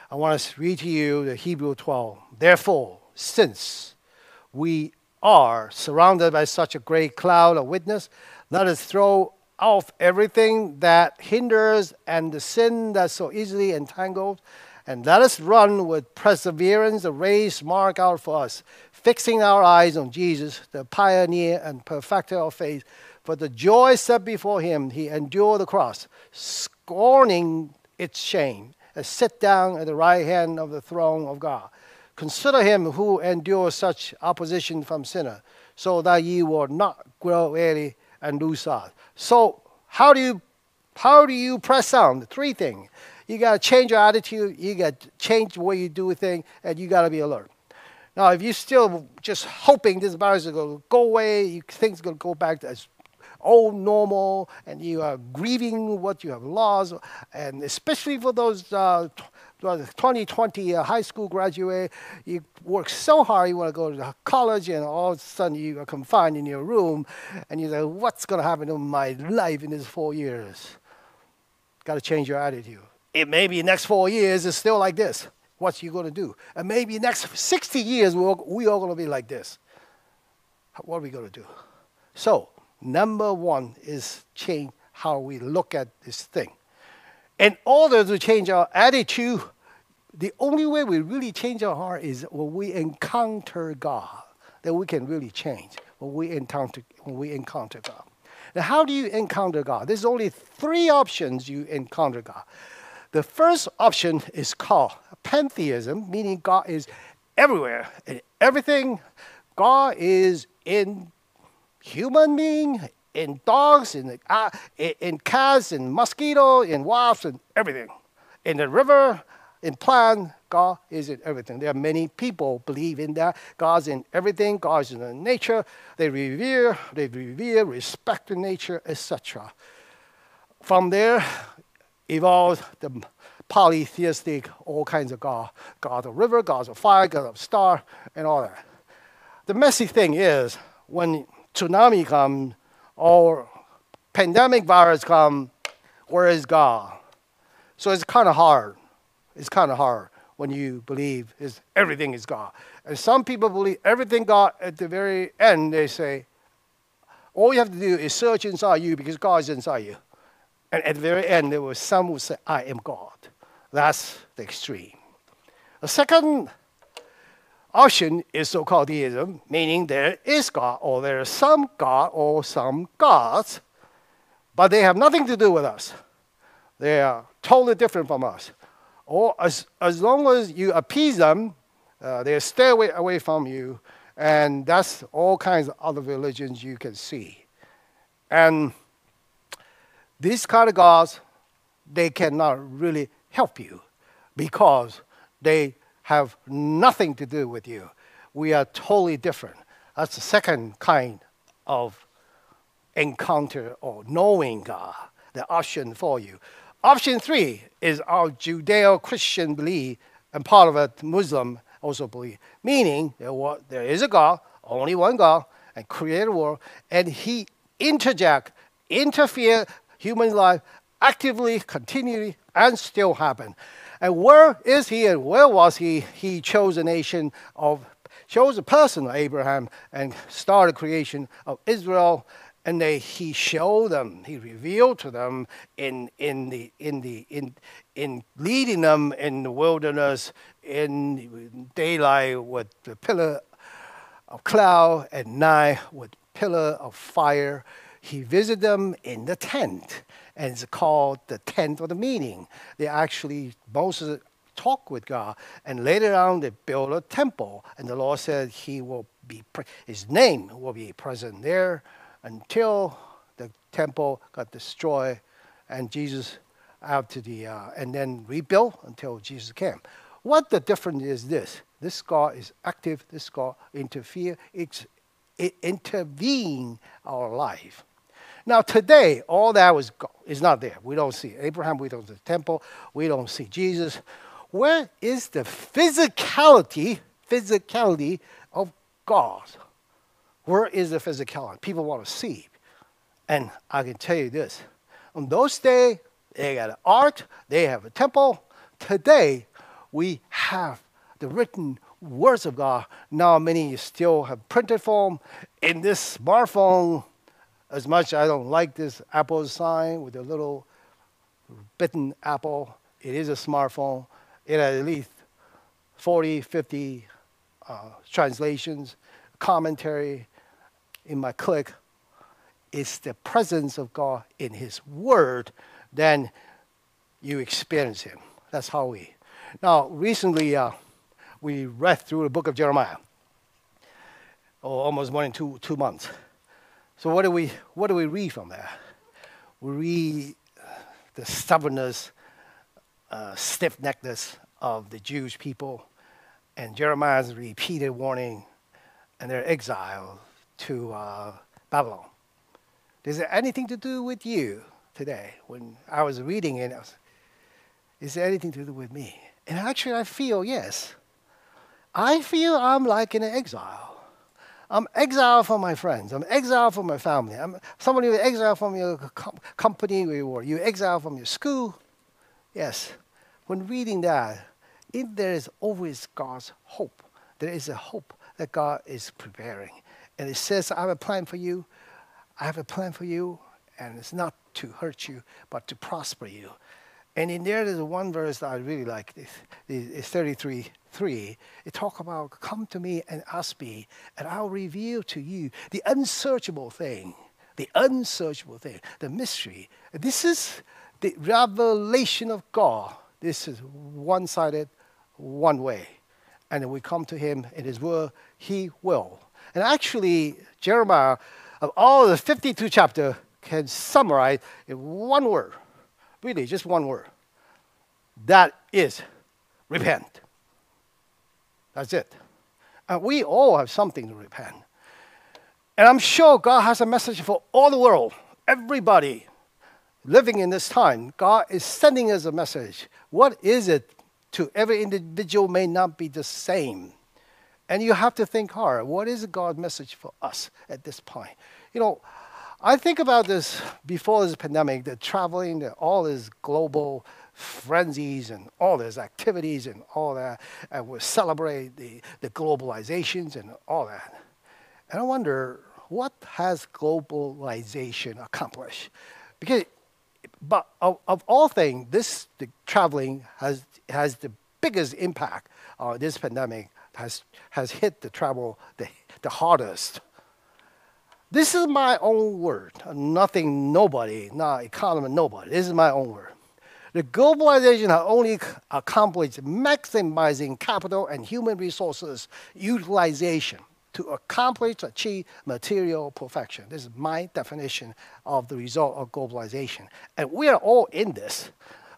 Speaker 3: I want to read to you the Hebrew 12. Therefore, since we are surrounded by such a great cloud of witness, let us throw off everything that hinders and the sin that so easily entangles, And let us run with perseverance the race marked out for us, fixing our eyes on Jesus, the pioneer and perfecter of faith. For the joy set before him, he endured the cross, scorning its shame, and sit down at the right hand of the throne of God. Consider him who endured such opposition from sinners, so that ye will not grow weary and lose heart. So, how do you how do you press on? Three things. You got to change your attitude, you got to change the way you do things, and you got to be alert. Now, if you're still just hoping this virus is going to go away, you think it's going to go back to as old normal, and you are grieving what you have lost, and especially for those uh, 2020 uh, high school graduate, you work so hard, you want to go to college, and all of a sudden you are confined in your room, and you say, what's going to happen to my life in these four years? Got to change your attitude. It may be next four years is still like this. What's you going to do? And maybe next 60 years we're, we going to be like this. What are we going to do? So, number one is change how we look at this thing. In order to change our attitude, the only way we really change our heart is when we encounter God. That we can really change when we encounter when we encounter God. Now, how do you encounter God? There's only three options you encounter God. The first option is called pantheism, meaning God is everywhere in everything. God is in human being, in dogs, in, uh, in cats, in mosquito, in wasps, and everything. In the river, in plant, God is in everything. There are many people believe in that. God's in everything. God's in nature. They revere, they revere, respect the nature, etc. From there, evolved the polytheistic, all kinds of God. God of river, God of fire, God of star, and all that. The messy thing is when tsunami comes or pandemic virus come, where is God? So it's kind of hard. It's kind of hard when you believe is everything is God. And some people believe everything God at the very end, they say, all you have to do is search inside you because God is inside you. And at the very end, there was some who say, I am God. That's the extreme. The second option is so-called deism, meaning there is God, or there is some God, or some gods, but they have nothing to do with us. They are totally different from us. Or as, as long as you appease them, uh, they stay away, away from you, and that's all kinds of other religions you can see. And these kind of gods, they cannot really help you because they have nothing to do with you. We are totally different. That's the second kind of encounter or knowing God, the option for you. Option three is our Judeo Christian belief, and part of it, Muslim also believe, meaning there is a God, only one God, and created world, and He interject, interfere human life actively, continually, and still happen. And where is he and where was he? He chose a nation of, chose a person Abraham and started creation of Israel. And they, he showed them, he revealed to them in, in, the, in, the, in, in leading them in the wilderness, in daylight with the pillar of cloud, at night with pillar of fire. He visited them in the tent and it's called the tent of the meeting. They actually, Moses talk with God, and later on they build a temple, and the Lord said he will be, his name will be present there until the temple got destroyed, and Jesus after the, uh, and then rebuilt until Jesus came. What the difference is this? This God is active, this God interfere, it's, it intervene our life. Now today, all that was is not there. We don't see Abraham. We don't see the temple. We don't see Jesus. Where is the physicality, physicality of God? Where is the physicality? People want to see. And I can tell you this. On those days, they got art, they have a temple. Today, we have the written words of God. Now many still have printed form. In this smartphone, as much I don't like this Apple sign with the little bitten apple, it is a smartphone. It has at least 40, 50 uh, translations, commentary in my click. It's the presence of God in His Word, then you experience Him. That's how we. Now, recently, uh, we read through the book of Jeremiah. Oh, almost more than two, two months. So what do we what do we read from there? We read the stubbornness, uh, stiff-neckedness of the Jewish people, and Jeremiah's repeated warning, and their exile to uh, Babylon. Does it anything to do with you today? When I was reading it, was, is there anything to do with me? And actually, I feel yes. I feel I'm like an exile. I'm exiled from my friends. I'm exiled from my family. I'm somebody who exiled from your com- company where you were. You exiled from your school. Yes. When reading that, if there is always God's hope, there is a hope that God is preparing. And it says, I have a plan for you. I have a plan for you. And it's not to hurt you, but to prosper you. And in there, there's one verse that I really like. It's 33 3. It talks about, Come to me and ask me, and I'll reveal to you the unsearchable thing, the unsearchable thing, the mystery. This is the revelation of God. This is one sided, one way. And we come to Him in His Word, He will. And actually, Jeremiah, of all the 52 chapter, can summarize in one word Really, just one word. That is repent. That's it. And we all have something to repent. And I'm sure God has a message for all the world, everybody living in this time. God is sending us a message. What is it to every individual may not be the same. And you have to think hard. What is God's message for us at this point? You know, I think about this before this pandemic, the traveling, the, all these global frenzies and all these activities and all that, and we celebrate the, the globalizations and all that. And I wonder, what has globalization accomplished? Because, but of, of all things, this traveling has, has the biggest impact. Uh, this pandemic has, has hit the travel the, the hardest. This is my own word. Nothing, nobody, not economy, nobody. This is my own word. The globalization has only accomplished maximizing capital and human resources utilization to accomplish, achieve material perfection. This is my definition of the result of globalization. And we are all in this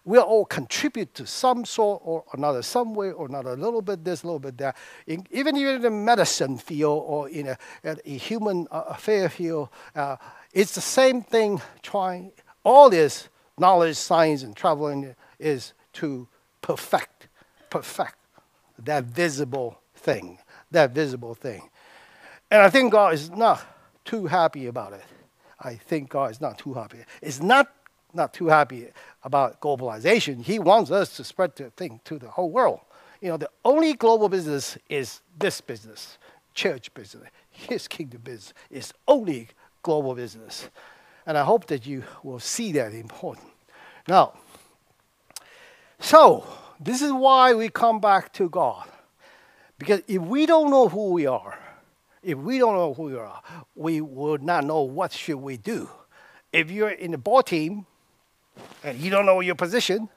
Speaker 3: we all contribute to some sort or another, some way or another, a little bit this, a little bit that. In, even in the medicine field or in a, a human uh, affair field, uh, it's the same thing trying, all this knowledge, science, and traveling is to perfect, perfect that visible thing, that visible thing. And I think God is not too happy about it. I think God is not too happy. It's not not too happy about globalization. He wants us to spread the thing to the whole world. You know, the only global business is this business, church business. His kingdom business is only global business. And I hope that you will see that important. Now, so this is why we come back to God. Because if we don't know who we are, if we don't know who we are, we would not know what should we do. If you're in the ball team, and you don't know your position,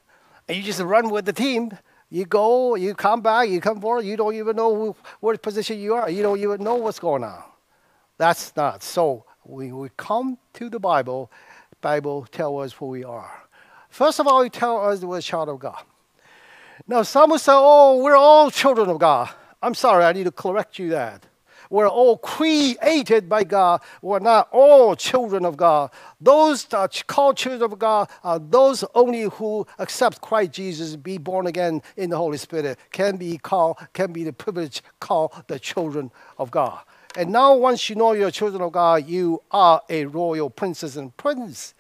Speaker 3: and you just run with the team. You go, you come back, you come forward, you don't even know what position you are. You don't even know what's going on. That's not. So when we come to the Bible, Bible tell us who we are. First of all, it tell us we're a child of God. Now, some will say, oh, we're all children of God. I'm sorry, I need to correct you that. We're all created by God. We're not all children of God. Those that called children of God are those only who accept Christ Jesus, be born again in the Holy Spirit, can be called, can be the privilege called the children of God. And now, once you know you're children of God, you are a royal princess and prince.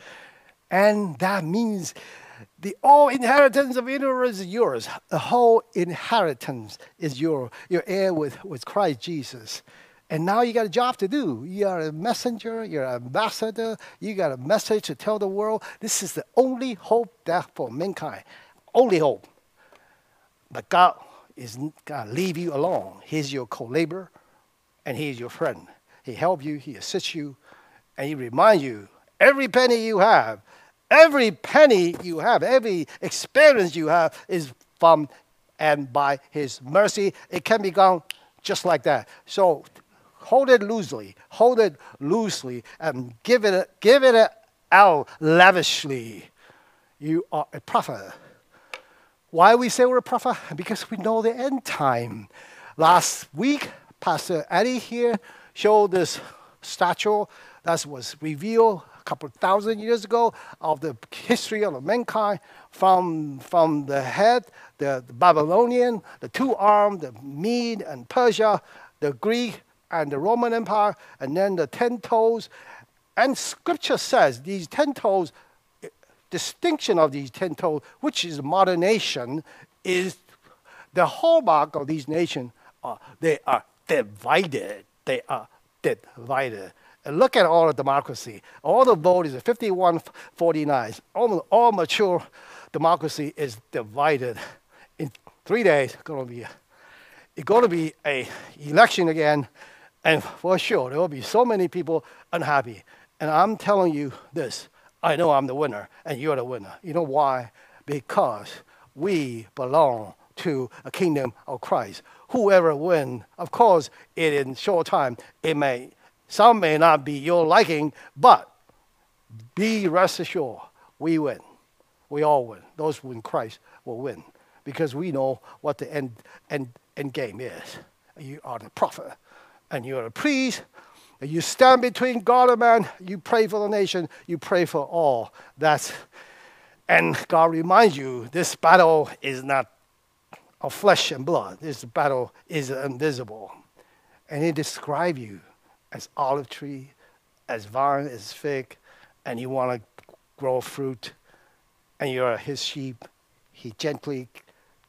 Speaker 3: And that means the all inheritance of Israel is yours. The whole inheritance is your, your heir with, with Christ Jesus. And now you got a job to do. You are a messenger, you're an ambassador, you got a message to tell the world. This is the only hope that for mankind. Only hope. But God is to leave you alone. He's your co-laborer, and He is your friend. He helps you, He assists you, and He reminds you every penny you have, every penny you have, every experience you have is from and by His mercy. It can be gone just like that. So hold it loosely, hold it loosely, and give it, give it out lavishly. You are a prophet. Why we say we're a prophet? Because we know the end time. Last week, Pastor Eddie here showed this statue that was revealed a couple thousand years ago of the history of mankind from, from the head, the, the Babylonian, the two armed, the Mede and Persia, the Greek and the Roman Empire, and then the ten toes. And scripture says these ten toes distinction of these ten toes, which is modern nation, is the hallmark of these nations. Uh, they are divided. They are divided. Look at all the democracy. All the vote is 51 49. All, all mature democracy is divided. In three days, it's going to be, it's going to be a election again, and for sure there will be so many people unhappy. And I'm telling you this: I know I'm the winner and you're the winner. You know why? Because we belong to a kingdom of Christ. Whoever wins, of course, it in short time, it may some may not be your liking, but be rest assured, we win. We all win. Those who in Christ will win. Because we know what the end, end, end game is. You are the prophet, and you're a priest, And you stand between God and man. You pray for the nation. You pray for all. That's and God reminds you this battle is not of flesh and blood. This battle is invisible. And He describes you as olive tree, as vine, as fig, and you want to grow fruit, and you're His sheep. He gently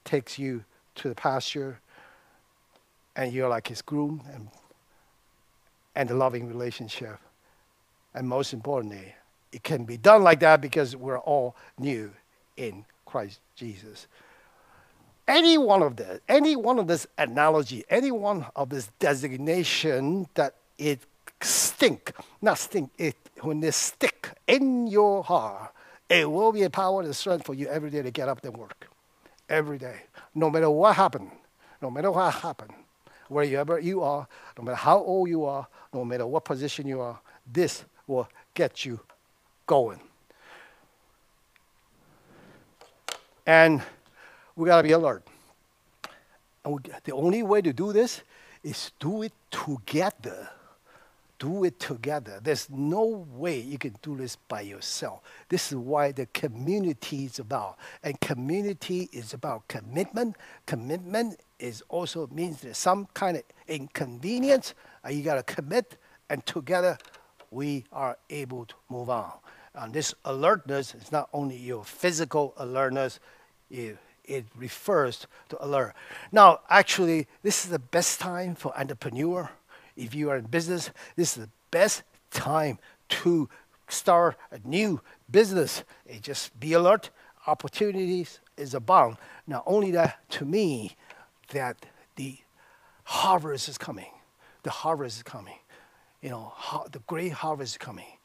Speaker 3: takes you to the pasture, and you're like His groom and and a loving relationship. And most importantly, it can be done like that because we're all new in Christ Jesus. Any one of this, any one of this analogy, any one of this designation that it stink, not stink, it when they stick in your heart, it will be a power and strength for you every day to get up and work. Every day. No matter what happened, no matter what happened, wherever you are, no matter how old you are, no matter what position you are, this will get you going. And we got to be alert. And we, the only way to do this is do it together. Do it together. There's no way you can do this by yourself. This is why the community is about. And community is about commitment. Commitment is also means there's some kind of inconvenience. And you got to commit, and together we are able to move on. And this alertness is not only your physical alertness, it, it refers to alert. Now, actually, this is the best time for entrepreneur. If you are in business, this is the best time to start a new business. It just be alert. Opportunities is abound. Not only that, to me, that the harvest is coming. The harvest is coming. You know, the great harvest is coming.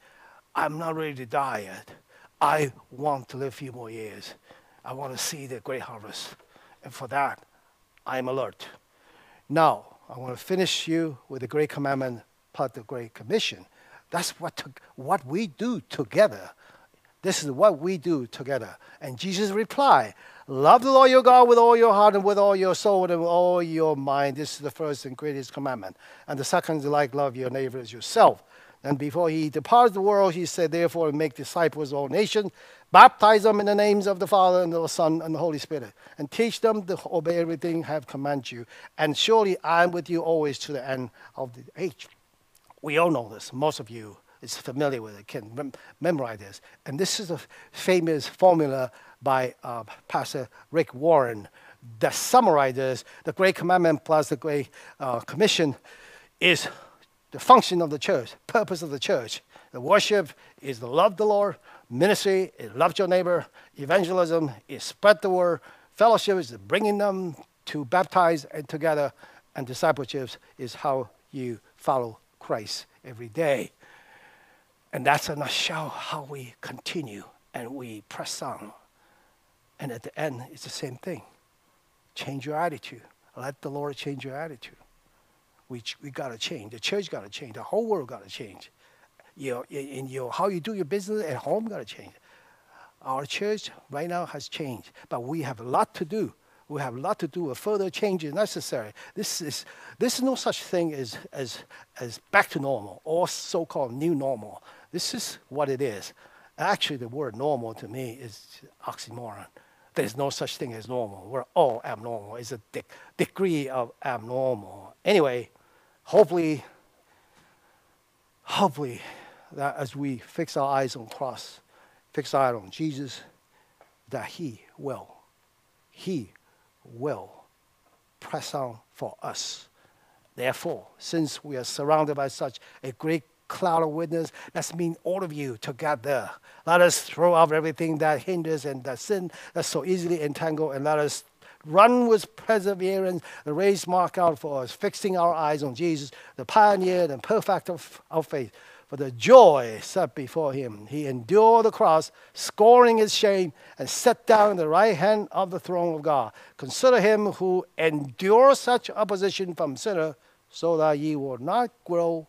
Speaker 3: I'm not ready to die yet. I want to live a few more years. I want to see the great harvest. And for that, I'm alert. Now, I want to finish you with the great commandment part of the great commission. That's what, to, what we do together. This is what we do together. And Jesus replied, Love the Lord your God with all your heart and with all your soul and with all your mind. This is the first and greatest commandment. And the second is like love your neighbor as yourself. And before he departed the world, he said, Therefore, make disciples of all nations, baptize them in the names of the Father and the Son and the Holy Spirit, and teach them to obey everything I have commanded you. And surely I am with you always to the end of the age. We all know this. Most of you is familiar with it, can rem- memorize this. And this is a famous formula by uh, Pastor Rick Warren that summarizes the Great Commandment plus the Great uh, Commission is the function of the church, purpose of the church. The worship is to love the Lord. Ministry is love your neighbor. Evangelism is spread the word. fellowship is bringing them to baptize and together, and discipleship is how you follow Christ every day. And that's a nutshell how we continue and we press on. And at the end, it's the same thing. Change your attitude. Let the Lord change your attitude. We, we got to change. The church got to change. The whole world got to change. You know, in, your, how you do your business at home got to change. Our church right now has changed, but we have a lot to do. We have a lot to do. A further change is necessary. This is this is no such thing as as as back to normal or so-called new normal. This is what it is. Actually, the word normal to me is oxymoron. There's no such thing as normal. We're all abnormal. It's a de- degree of abnormal. Anyway, hopefully, hopefully, that as we fix our eyes on cross, fix our eyes on Jesus, that He will, He will press on for us. Therefore, since we are surrounded by such a great cloud of witness, let's mean all of you together. Let us throw off everything that hinders and that sin that so easily entangle, and let us run with perseverance the race marked out for us, fixing our eyes on Jesus, the pioneer and perfecter of our faith. For the joy set before him, he endured the cross, scoring his shame, and sat down at the right hand of the throne of God. Consider him who endures such opposition from sinner, so that ye will not grow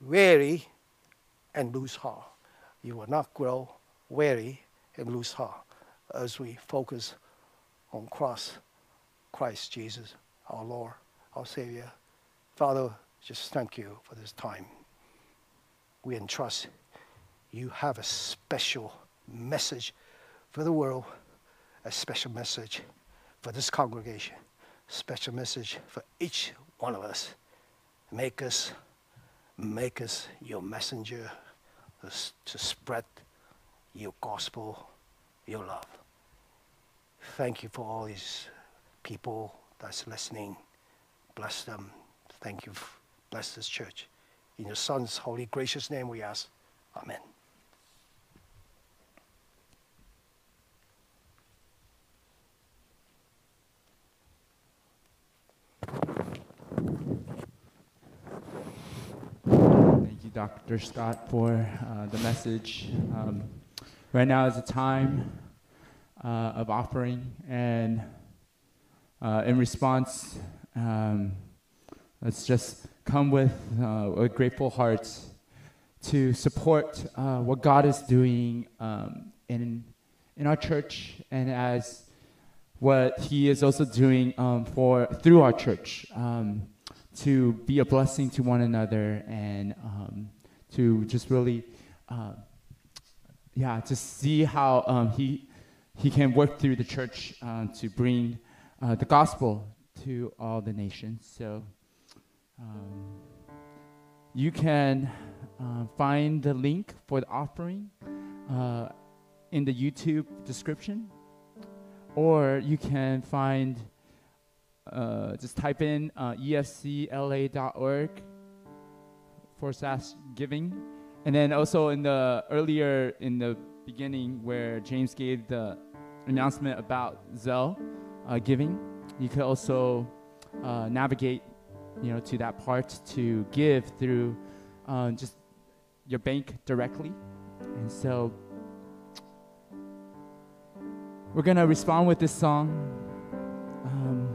Speaker 3: weary and lose heart. You will not grow weary and lose heart as we focus on cross Christ Jesus, our Lord, our Savior. Father, just thank you for this time. We entrust you have a special message for the world, a special message for this congregation, special message for each one of us. Make us, make us your messenger to spread your gospel, your love. Thank you for all these people that's listening. Bless them. Thank you. Bless this church. In your Son's holy, gracious name we ask. Amen.
Speaker 1: Thank you, Dr. Scott, for uh, the message. Um, right now is a time uh, of offering, and uh, in response, um, let's just come with uh, a grateful heart to support uh, what God is doing um, in in our church and as what He is also doing um, for through our church um, to be a blessing to one another and um, to just really uh, yeah to see how um, He He can work through the church uh, to bring uh, the gospel to all the nations. So. Um, you can uh, find the link for the offering uh, in the YouTube description, or you can find uh, just type in uh, efcla.org for slash giving, and then also in the earlier in the beginning where James gave the announcement about Zelle uh, giving, you could also uh, navigate you know, to that part to give through uh, just your bank directly. And so we're going to respond with this song. Um,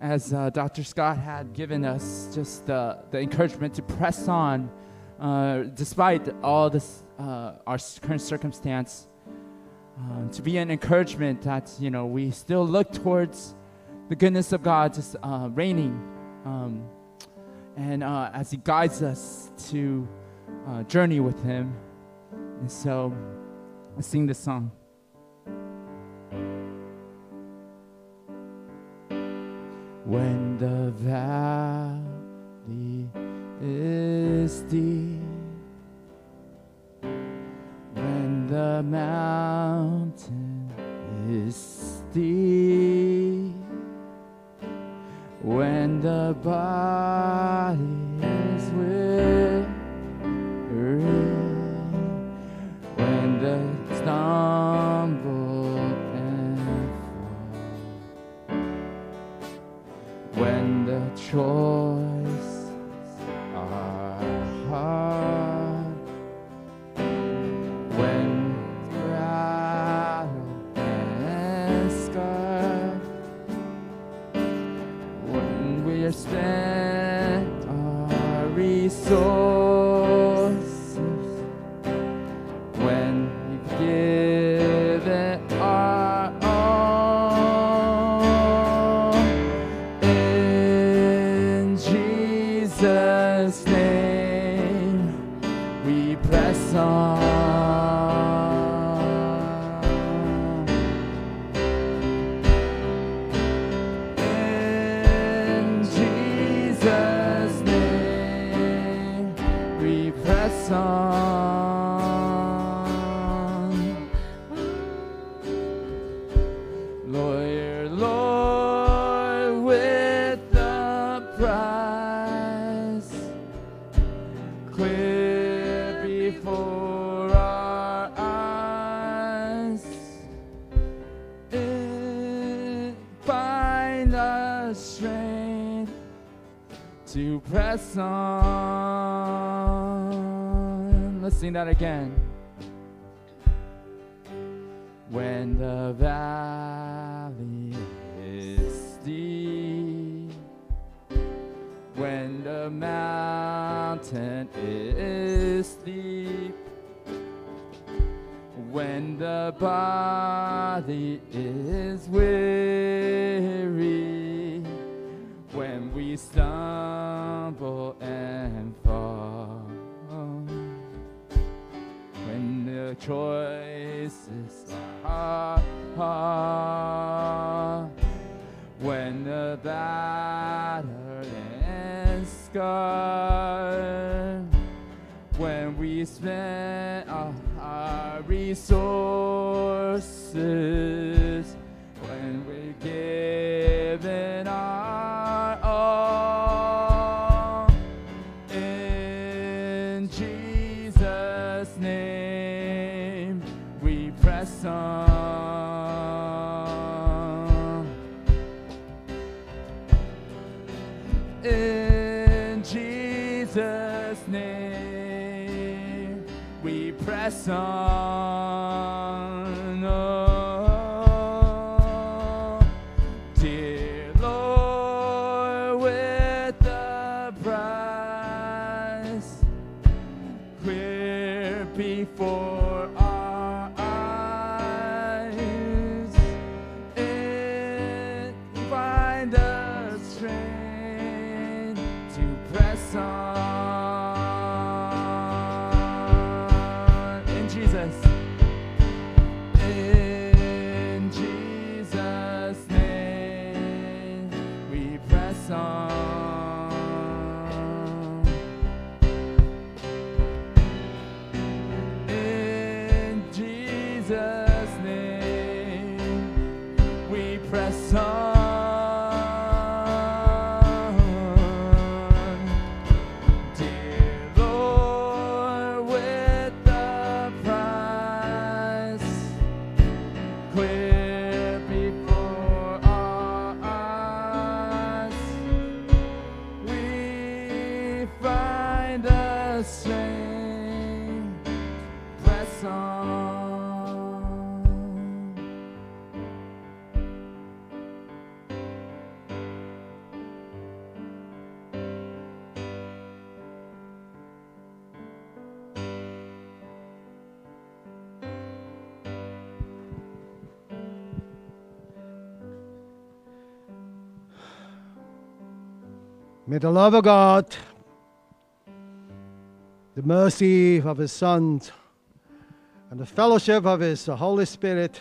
Speaker 1: as uh, Dr. Scott had given us just the, the encouragement to press on uh, despite all this, uh, our current circumstance, uh, to be an encouragement that, you know, we still look towards the goodness of God just uh, reigning. Um, and uh, as He guides us to uh, journey with Him. And so let's sing this song. When the valley is deep, when the mountain is steep when the body is weary, when the stumble and fall, when the choice. Resources before
Speaker 3: May the love of God, the mercy of His Son, and the fellowship of His Holy Spirit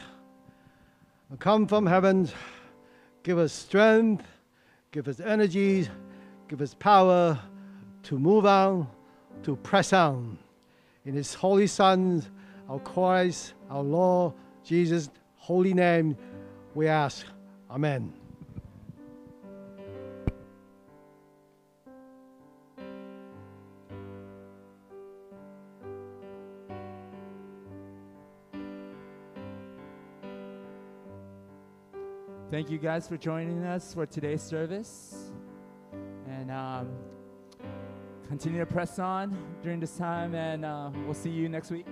Speaker 3: come from heaven, give us strength, give us energy, give us power to move on, to press on. In His Holy Son, our Christ, our Lord Jesus' holy name, we ask. Amen.
Speaker 1: Thank you guys for joining us for today's service. And um, continue to press on during this time, and uh, we'll see you next week.